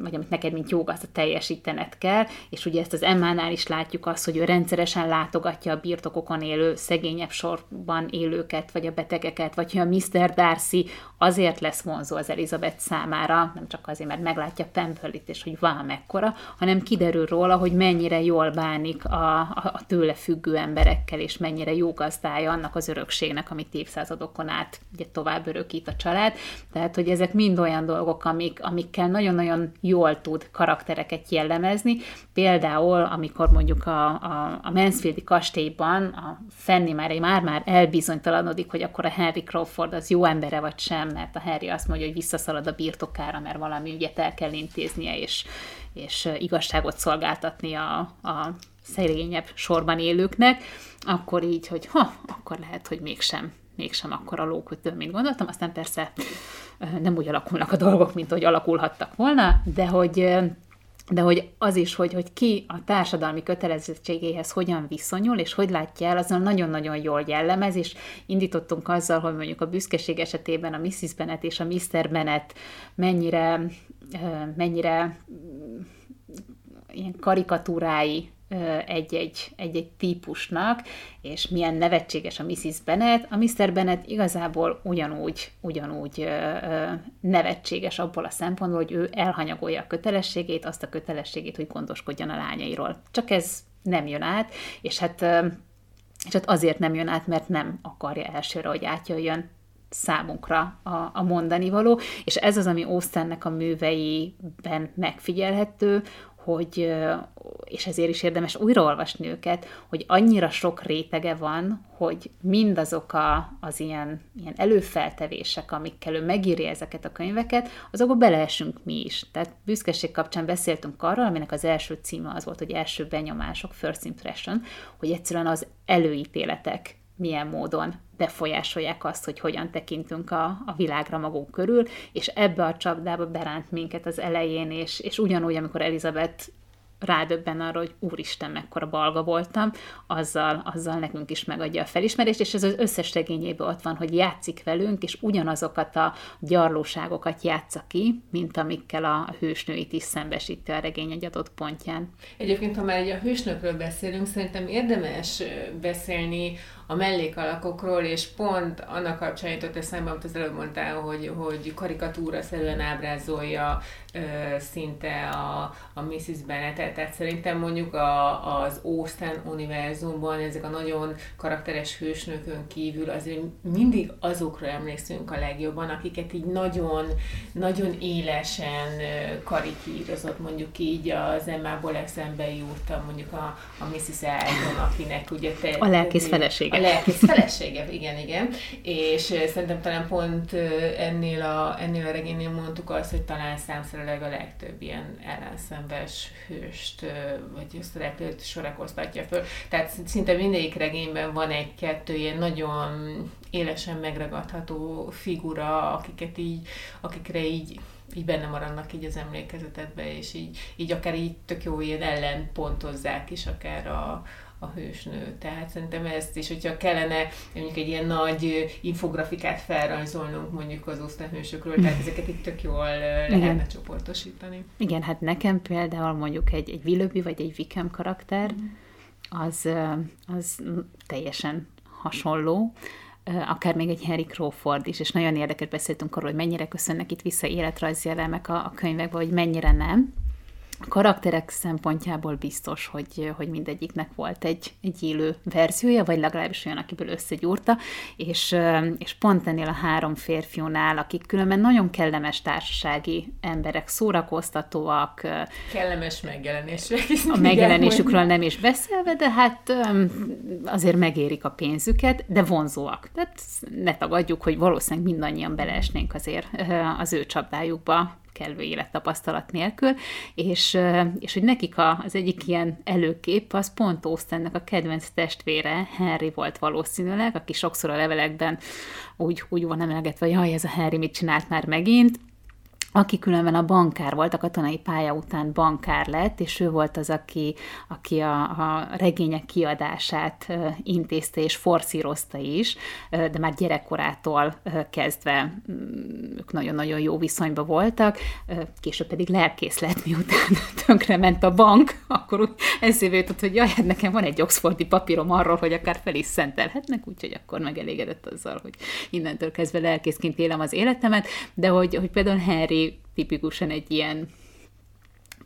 vagy amit neked, mint jó gazda teljesítened kell, és ugye ezt az Emmánál is látjuk azt, hogy ő rendszeresen látogatja a birtokokon élő, szegényebb sorban élőket, vagy a betegeket, vagy hogy a Mr. Darcy azért lesz vonzó az Elizabeth számára, nem csak azért, mert meglátja Pemberlit, és hogy van mekkora, hanem kiderül róla, hogy mennyire jól bánik a, a, a tőle függő emberekkel, és mennyire jó gazdája annak az örökségnek, amit évszázadokon át ugye tovább örökít a család. Tehát, hogy ezek mind olyan dolgok, amik, amikkel nagyon-nagyon jól tud karaktereket jellemezni. Például, amikor mondjuk a, a, a Mansfieldi kastélyban a Fenni már, már-már elbizonytalanodik, hogy akkor a Henry Crawford az jó embere vagy sem, mert a Harry azt mondja, hogy visszaszalad a birtokára, mert valami ügyet el kell intéznie, és, és igazságot szolgáltatni a, a szerényebb sorban élőknek, akkor így, hogy ha, akkor lehet, hogy mégsem mégsem akkor a lókötő, mint gondoltam. Aztán persze nem úgy alakulnak a dolgok, mint hogy alakulhattak volna, de hogy de hogy az is, hogy, hogy ki a társadalmi kötelezettségéhez hogyan viszonyul, és hogy látja el, azon nagyon-nagyon jól jellemez, és indítottunk azzal, hogy mondjuk a büszkeség esetében a Mrs. Bennet és a Mr. Bennet mennyire, mennyire ilyen karikatúrái egy-egy, egy-egy típusnak, és milyen nevetséges a Mrs. Bennet. A Mr. Bennet igazából ugyanúgy, ugyanúgy nevetséges abból a szempontból, hogy ő elhanyagolja a kötelességét, azt a kötelességét, hogy gondoskodjon a lányairól. Csak ez nem jön át, és hát, és hát azért nem jön át, mert nem akarja elsőre, hogy átjöjjön számunkra a, a mondani való, és ez az, ami Austennek a műveiben megfigyelhető, hogy, és ezért is érdemes újraolvasni őket, hogy annyira sok rétege van, hogy mindazok a, az ilyen, ilyen előfeltevések, amikkel ő megírja ezeket a könyveket, azokba beleesünk mi is. Tehát büszkeség kapcsán beszéltünk arról, aminek az első címe az volt, hogy első benyomások, first impression, hogy egyszerűen az előítéletek milyen módon befolyásolják azt, hogy hogyan tekintünk a, a világra magunk körül, és ebbe a csapdába beránt minket az elején, és, és ugyanúgy, amikor Elizabeth rádöbben arra, hogy úristen, mekkora balga voltam, azzal, azzal nekünk is megadja a felismerést, és ez az összes regényében ott van, hogy játszik velünk, és ugyanazokat a gyarlóságokat játsza ki, mint amikkel a hősnőit is szembesíti a regény egy adott pontján. Egyébként, ha már egy a hősnökről beszélünk, szerintem érdemes beszélni a mellékalakokról, és pont annak kapcsán jutott eszembe, amit az előbb mondtál, hogy, hogy karikatúra szerűen ábrázolja ö, szinte a, a Mrs. Bennetet, tehát szerintem mondjuk a, az Austen univerzumban ezek a nagyon karakteres hősnökön kívül azért mindig azokra emlékszünk a legjobban, akiket így nagyon, nagyon élesen karikírozott, mondjuk így az Emmából eszembe jut, mondjuk a, a Mrs. Elton, akinek ugye te... A lelkész felesége felesége. Lelkész felesége, igen, igen. És szerintem talán pont ennél a, ennél a regénynél mondtuk azt, hogy talán számszerűleg a legtöbb ilyen ellenszenves hőst, vagy repülőt sorakoztatja föl. Tehát szinte mindegyik regényben van egy-kettő ilyen nagyon élesen megragadható figura, akiket így, akikre így így benne maradnak így az emlékezetedbe, és így, így akár így tök jó ilyen pontozzák is akár a, a hősnő. Tehát szerintem ezt is, hogyha kellene mondjuk egy ilyen nagy infografikát felrajzolnunk mondjuk az osztályhősökről, tehát ezeket itt tök jól lehetne Igen. csoportosítani. Igen, hát nekem például mondjuk egy, egy Willoughby vagy egy Wickham karakter, mm. az, az teljesen hasonló, akár még egy Harry Crawford is, és nagyon érdekes beszéltünk arról, hogy mennyire köszönnek itt vissza életrajzi elemek a, a könyvekbe, hogy mennyire nem a karakterek szempontjából biztos, hogy, hogy mindegyiknek volt egy, egy élő verziója, vagy legalábbis olyan, akiből összegyúrta, és, és pont ennél a három férfiúnál, akik különben nagyon kellemes társasági emberek, szórakoztatóak. Kellemes megjelenések. A megjelenésükről nem is beszélve, de hát azért megérik a pénzüket, de vonzóak. Tehát ne tagadjuk, hogy valószínűleg mindannyian beleesnénk azért az ő csapdájukba, kellő élettapasztalat nélkül, és, és hogy nekik a, az egyik ilyen előkép az pont Austennek a kedvenc testvére, Henry volt valószínűleg, aki sokszor a levelekben úgy, úgy van emelgetve, hogy jaj, ez a Henry mit csinált már megint, aki különben a bankár volt, a katonai pálya után bankár lett, és ő volt az, aki, aki a, a regények kiadását intézte és forszírozta is, de már gyerekkorától kezdve mm, ők nagyon-nagyon jó viszonyban voltak, később pedig lelkész lett, miután tönkre ment a bank, akkor úgy eszébe jutott, hogy jaj, hát nekem van egy oxfordi papírom arról, hogy akár fel is szentelhetnek, úgyhogy akkor megelégedett azzal, hogy innentől kezdve lelkészként élem az életemet, de hogy, hogy például Henry tipikusan egy ilyen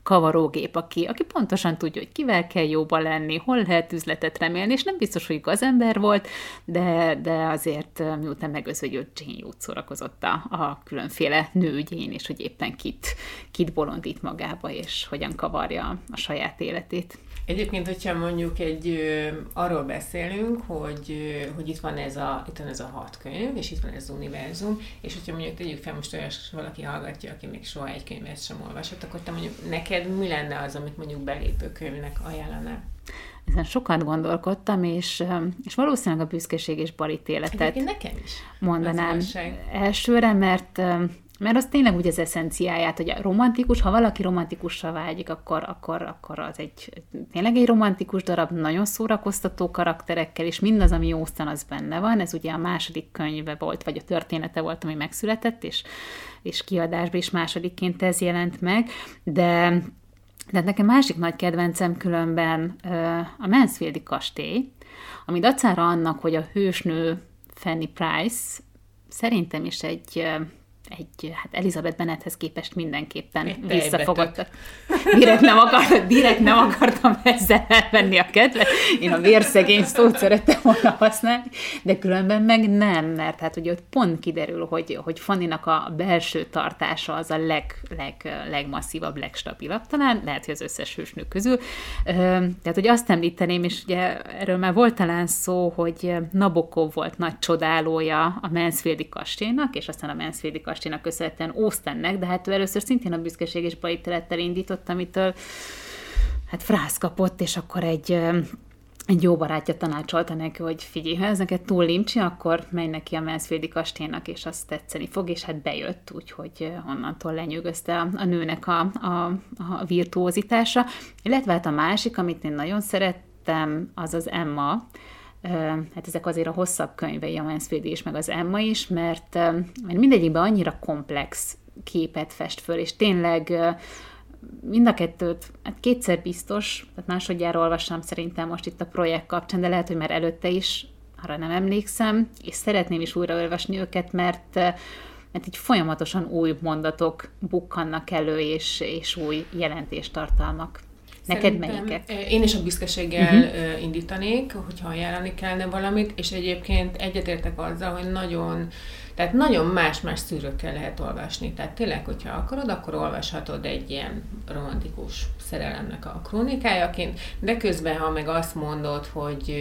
kavarógép, aki, aki pontosan tudja, hogy kivel kell jóba lenni, hol lehet üzletet remélni, és nem biztos, hogy gazember volt, de, de azért miután megözvegyült Jane jót szórakozott a, a különféle nőügyén, és hogy éppen kit, kit bolondít magába, és hogyan kavarja a saját életét. Egyébként, hogyha mondjuk egy arról beszélünk, hogy, hogy itt van ez a, itt van ez a hat könyv, és itt van ez az univerzum, és hogyha mondjuk tegyük fel most olyan valaki hallgatja, aki még soha egy könyvet sem olvasott, akkor te mondjuk neked mi lenne az, amit mondjuk belépő könyvnek ajánlanál? Ezen sokat gondolkodtam, és, és valószínűleg a büszkeség és balítéletet nekem is. mondanám elsőre, mert mert az tényleg úgy az eszenciáját, hogy a romantikus, ha valaki romantikusra vágyik, akkor, akkor, akkor az egy tényleg egy romantikus darab, nagyon szórakoztató karakterekkel, és mindaz, ami józtan, az benne van. Ez ugye a második könyve volt, vagy a története volt, ami megszületett, és, és kiadásban is másodikként ez jelent meg, de de nekem másik nagy kedvencem különben a Mansfieldi kastély, ami dacára annak, hogy a hősnő Fanny Price szerintem is egy egy, hát Elizabeth Bennethez képest mindenképpen visszafogott. Direkt nem, akart, direkt nem akartam ezzel elvenni a kedvet. Én a vérszegény szót szerettem volna használni, de különben meg nem, mert hát ugye ott pont kiderül, hogy, hogy Fanninak a belső tartása az a leg, leg, legmasszívabb, legstabilabb, talán lehet, hogy az összes hősnő közül. Tehát, hogy azt említeném, és ugye erről már volt talán szó, hogy Nabokov volt nagy csodálója a Mansfieldi kastélynak, és aztán a Mansfieldi kastély kastélynak köszönhetően Austennek, de hát ő először szintén a büszkeség és balitelettel indított, amitől hát frász kapott, és akkor egy egy jó barátja tanácsolta neki, hogy figyelj, ha ez neked túl limcsi, akkor menj neki a Mansfieldi kastélynak, és azt tetszeni fog, és hát bejött, úgyhogy onnantól lenyűgözte a, a nőnek a, a, a virtuózitása. Illetve hát a másik, amit én nagyon szerettem, az az Emma, hát ezek azért a hosszabb könyvei, a Mansfield is, meg az Emma is, mert, mert mindegyikben annyira komplex képet fest föl, és tényleg mind a kettőt, hát kétszer biztos, tehát másodjára olvastam szerintem most itt a projekt kapcsán, de lehet, hogy már előtte is, arra nem emlékszem, és szeretném is újraolvasni őket, mert mert így folyamatosan új mondatok bukkannak elő, és, és új jelentéstartalmak. Neked melyikek? Én is a büszkeséggel uh-huh. indítanék, hogyha ajánlani kellene valamit, és egyébként egyetértek azzal, hogy nagyon tehát nagyon más-más szűrőkkel lehet olvasni. Tehát tényleg, hogyha akarod, akkor olvashatod egy ilyen romantikus szerelemnek a krónikájaként, de közben, ha meg azt mondod, hogy,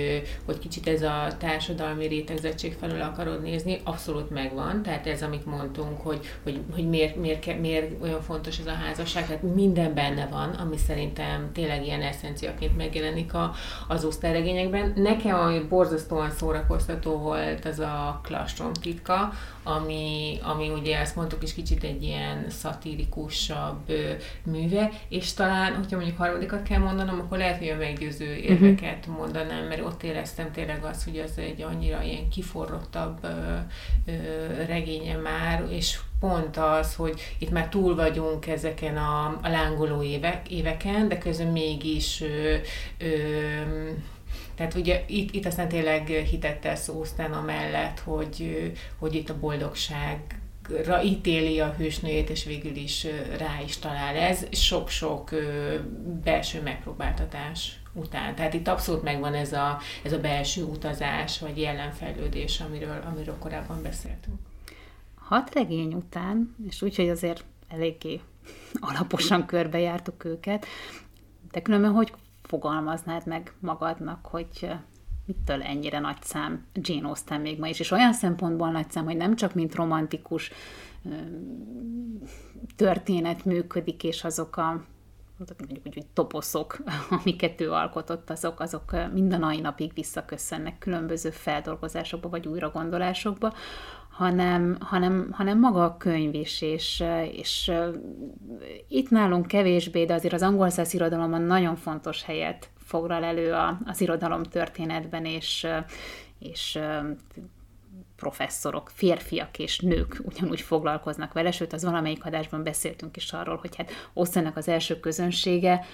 hogy kicsit ez a társadalmi rétegzettség felől akarod nézni, abszolút megvan. Tehát ez, amit mondtunk, hogy, hogy, hogy miért, miért, miért olyan fontos ez a házasság, tehát minden benne van, ami szerintem tényleg ilyen eszenciaként megjelenik a, az osztályregényekben. Nekem, ami borzasztóan szórakoztató volt, az a klastrom titka, ami, ami ugye azt mondtuk is kicsit egy ilyen szatirikusabb műve, és talán, hogyha mondjuk harmadikat kell mondanom, akkor lehet, hogy a meggyőző mhm. érveket uh-huh. mondanám, mert ott éreztem tényleg azt, hogy ez egy annyira ilyen kiforrottabb ö, ö, regénye már, és pont az, hogy itt már túl vagyunk ezeken a, a lángoló évek, éveken, de közben mégis ö, ö, tehát ugye itt, itt aztán tényleg hitettel szóztán amellett, hogy, hogy itt a boldogság ra ítéli a hősnőjét, és végül is rá is talál. Ez sok-sok belső megpróbáltatás után. Tehát itt abszolút megvan ez a, ez a belső utazás, vagy jelenfejlődés, amiről, amiről korábban beszéltünk. Hat regény után, és úgyhogy azért eléggé alaposan körbejártuk őket, de különben hogy fogalmaznád meg magadnak, hogy mitől ennyire nagy szám Jane Austen még ma is, és olyan szempontból nagy szám, hogy nem csak mint romantikus történet működik, és azok a mondjuk úgy, hogy toposzok, amiket ő alkotott, azok, azok mind a mai napig visszaköszönnek különböző feldolgozásokba, vagy újragondolásokba, hanem, hanem, hanem maga a könyv is, és, és itt nálunk kevésbé, de azért az angol száz irodalomban nagyon fontos helyet foglal elő a, az irodalom történetben, és, és professzorok, férfiak és nők ugyanúgy foglalkoznak vele, sőt, az valamelyik adásban beszéltünk is arról, hogy hát Osztának az első közönsége,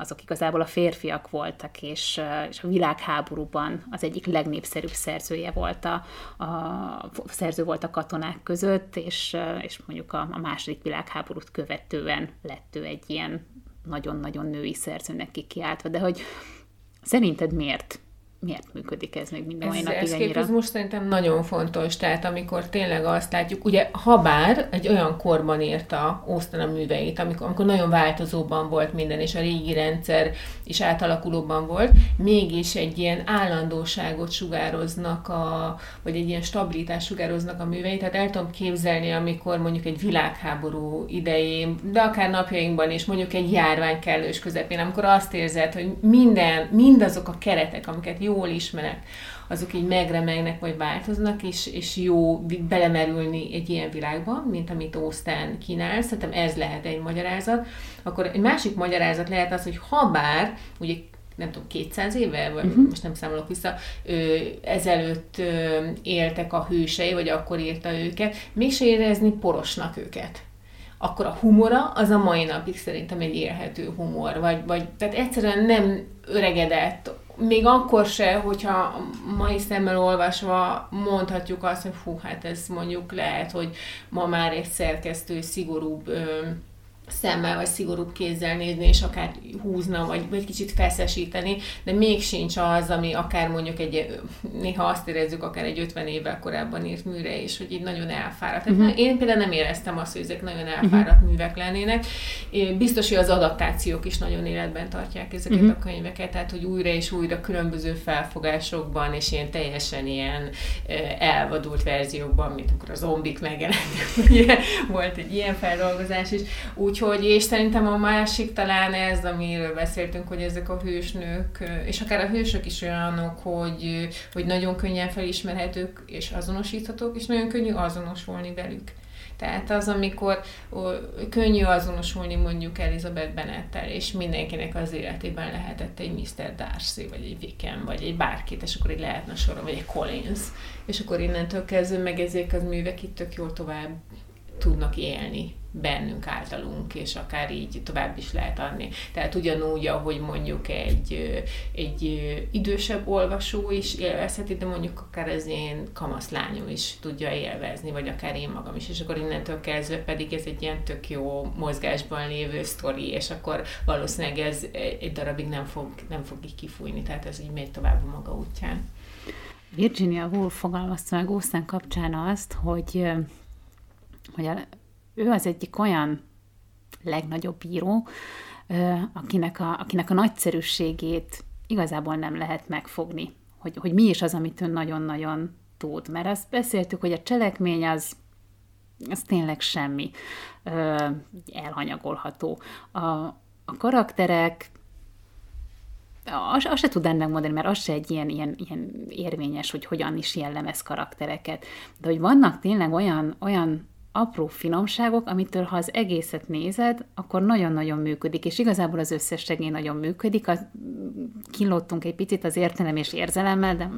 azok igazából a férfiak voltak, és, és a világháborúban az egyik legnépszerűbb szerzője volt a, a szerző volt a katonák között, és, és mondjuk a, a második világháborút követően lett ő egy ilyen nagyon-nagyon női szerzőnek kikiáltva, de hogy szerinted miért miért működik ez még minden mai napig ennyire? Ez most szerintem nagyon fontos, tehát amikor tényleg azt látjuk, ugye habár egy olyan korban írta Austen a műveit, amikor, amikor nagyon változóban volt minden, és a régi rendszer is átalakulóban volt, mégis egy ilyen állandóságot sugároznak, a, vagy egy ilyen stabilitás sugároznak a művei, tehát el tudom képzelni, amikor mondjuk egy világháború idején, de akár napjainkban is, mondjuk egy járvány kellős közepén, amikor azt érzed, hogy minden, mindazok a keretek, amiket jól ismerek, azok így megremegnek, vagy változnak, és, és jó belemerülni egy ilyen világba, mint amit Ósztán kínál. Szerintem ez lehet egy magyarázat. Akkor egy másik magyarázat lehet az, hogy ha bár, ugye nem tudom, 200 éve, vagy uh-huh. most nem számolok vissza, ö, ezelőtt ö, éltek a hősei, vagy akkor írta őket, mégse érezni porosnak őket akkor a humora az a mai napig szerintem egy élhető humor, vagy, vagy tehát egyszerűen nem öregedett, még akkor se, hogyha mai szemmel olvasva mondhatjuk azt, hogy fú, hát ez mondjuk lehet, hogy ma már egy szerkesztő szigorúbb ö, szemmel vagy szigorúbb kézzel nézni, és akár húzna, vagy, vagy kicsit feszesíteni, de még sincs az, ami akár mondjuk egy, néha azt érezzük, akár egy 50 évvel korábban írt műre is, hogy így nagyon elfáradt. Uh-huh. Én például nem éreztem azt, hogy ezek nagyon elfáradt uh-huh. művek lennének. Biztos, hogy az adaptációk is nagyon életben tartják ezeket uh-huh. a könyveket, tehát hogy újra és újra különböző felfogásokban, és ilyen teljesen ilyen elvadult verziókban, mint amikor a zombik megjelentek, ugye volt egy ilyen feldolgozás is, úgy Úgyhogy, és szerintem a másik talán ez, amiről beszéltünk, hogy ezek a hősnők, és akár a hősök is olyanok, hogy, hogy nagyon könnyen felismerhetők és azonosíthatók, és nagyon könnyű azonosulni velük. Tehát az, amikor ó, könnyű azonosulni mondjuk Elizabeth Bennettel, és mindenkinek az életében lehetett egy Mr. Darcy, vagy egy Wickham, vagy egy bárkit, és akkor így lehetne soron, vagy egy Collins. És akkor innentől kezdve meg ezek az művek itt tök jól tovább tudnak élni bennünk, általunk, és akár így tovább is lehet adni. Tehát ugyanúgy, ahogy mondjuk egy, egy idősebb olvasó is élvezheti, de mondjuk akár az én kamaszlányom is tudja élvezni, vagy akár én magam is, és akkor innentől kezdve pedig ez egy ilyen tök jó mozgásban lévő sztori, és akkor valószínűleg ez egy darabig nem fog, nem fog így kifújni, tehát ez így megy tovább a maga útján. Virginia Woolf fogalmazta meg Ószán kapcsán azt, hogy, hogy a ő az egyik olyan legnagyobb bíró, akinek a, akinek a nagyszerűségét igazából nem lehet megfogni. Hogy, hogy mi is az, amit ő nagyon-nagyon tud. Mert azt beszéltük, hogy a cselekmény az, az tényleg semmi elhanyagolható. A, a karakterek azt, azt se tudnám megmondani, mert az se egy ilyen, ilyen, ilyen érvényes, hogy hogyan is jellemez karaktereket. De hogy vannak tényleg olyan, olyan apró finomságok, amitől ha az egészet nézed, akkor nagyon-nagyon működik, és igazából az összes segély nagyon működik. A, kilottunk egy picit az értelem és érzelemmel, de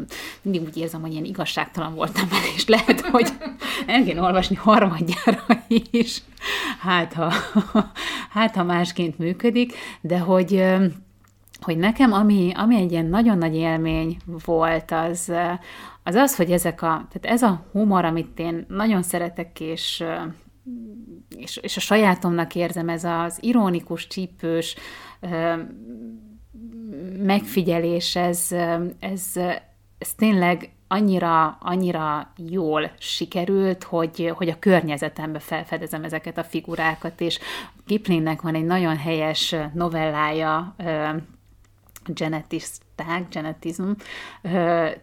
mindig úgy érzem, hogy ilyen igazságtalan voltam vele, és lehet, hogy el kéne olvasni harmadjára is, hát ha, hát ha másként működik, de hogy hogy nekem, ami, ami egy ilyen nagyon nagy élmény volt, az, az az, hogy ezek a, tehát ez a humor, amit én nagyon szeretek, és, és, és a sajátomnak érzem, ez az ironikus, csípős megfigyelés, ez, ez, ez tényleg annyira, annyira jól sikerült, hogy, hogy a környezetembe felfedezem ezeket a figurákat, és Kiplingnek van egy nagyon helyes novellája, Genetisták, Genetizm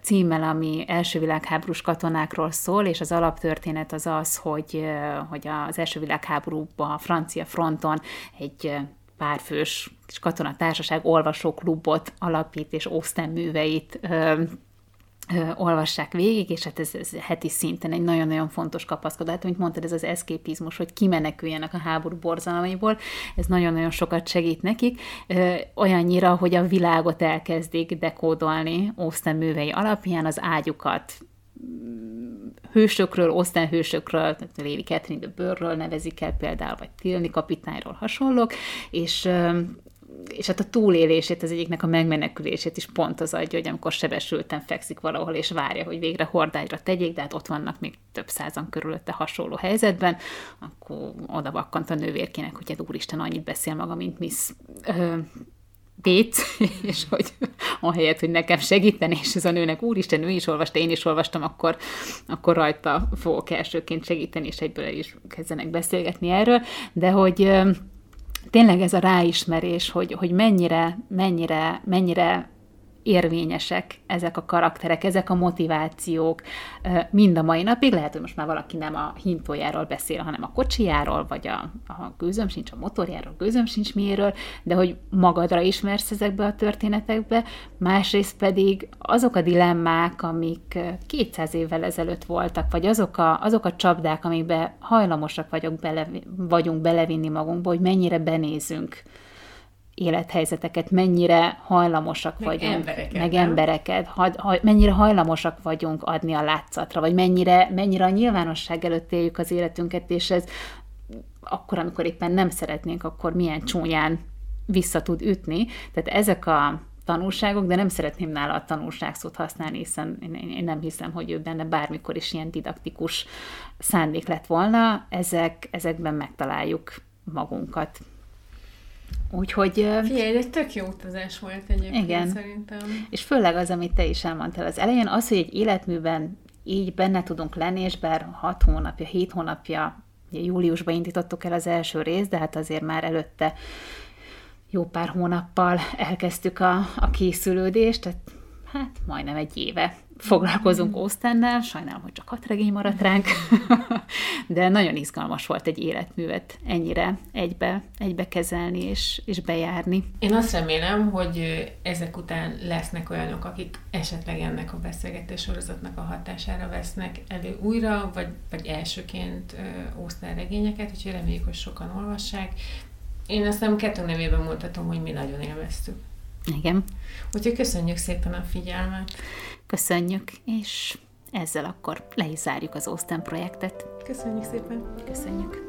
címmel, ami első világháborús katonákról szól, és az alaptörténet az az, hogy, hogy az első világháborúban a francia fronton egy párfős katonatársaság olvasóklubot alapít, és Oszten műveit olvassák végig, és hát ez, ez heti szinten egy nagyon-nagyon fontos kapaszkodás. Hát, mint mondtad, ez az eszképizmus, hogy kimeneküljenek a háború borzalmaiból, ez nagyon-nagyon sokat segít nekik, olyannyira, hogy a világot elkezdik dekódolni Austen művei alapján, az ágyukat mm, hősökről, Austen hősökről, Lady Catherine de Burrről nevezik el például, vagy Tilni kapitányról hasonlók, és és hát a túlélését, az egyiknek a megmenekülését is pont az adja, hogy amikor sebesülten fekszik valahol, és várja, hogy végre hordágyra tegyék, de hát ott vannak még több százan körülötte hasonló helyzetben, akkor oda vakkant a nővérkének, hogy hát úristen, annyit beszél maga, mint Miss ö, Bates, és hogy ahelyett, hogy nekem segíteni, és ez a nőnek, úristen, ő is olvasta, én is olvastam, akkor, akkor rajta fogok elsőként segíteni, és egyből is kezdenek beszélgetni erről, de hogy tényleg ez a ráismerés, hogy, hogy mennyire, mennyire, mennyire érvényesek ezek a karakterek, ezek a motivációk mind a mai napig. Lehet, hogy most már valaki nem a hintójáról beszél, hanem a kocsijáról, vagy a, a gőzöm sincs a motorjáról, gőzöm sincs miéről, de hogy magadra ismersz ezekbe a történetekbe, másrészt pedig azok a dilemmák, amik 200 évvel ezelőtt voltak, vagy azok a, azok a csapdák, amikbe hajlamosak vagyok bele, vagyunk belevinni magunkba, hogy mennyire benézünk élethelyzeteket, mennyire hajlamosak meg vagyunk, embereket, meg nem? embereket, ha, ha, mennyire hajlamosak vagyunk adni a látszatra, vagy mennyire, mennyire a nyilvánosság előtt éljük az életünket, és ez akkor, amikor éppen nem szeretnénk, akkor milyen csúnyán vissza tud ütni. Tehát ezek a tanulságok, de nem szeretném nála a tanulság szót használni, hiszen én, én nem hiszem, hogy ő benne bármikor is ilyen didaktikus szándék lett volna. Ezek, ezekben megtaláljuk magunkat. Úgyhogy... Figyelj, egy tök jó utazás volt egyébként Igen. szerintem. És főleg az, amit te is elmondtál az elején, az, hogy egy életműben így benne tudunk lenni, és bár 6 hónapja, 7 hónapja, ugye júliusban indítottuk el az első részt, de hát azért már előtte jó pár hónappal elkezdtük a, a készülődést, tehát hát majdnem egy éve foglalkozunk Ósztennel, sajnálom, hogy csak hat regény maradt ránk, de nagyon izgalmas volt egy életművet ennyire egybe, egybe kezelni és, és bejárni. Én azt remélem, hogy ezek után lesznek olyanok, akik esetleg ennek a beszélgetés sorozatnak a hatására vesznek elő újra, vagy, vagy elsőként Ósztán regényeket, úgyhogy reméljük, hogy sokan olvassák. Én azt nem kettő nevében mondhatom, hogy mi nagyon élveztük. Igen. Úgyhogy köszönjük szépen a figyelmet. Köszönjük, és ezzel akkor le is zárjuk az Ósztán projektet. Köszönjük szépen. Köszönjük.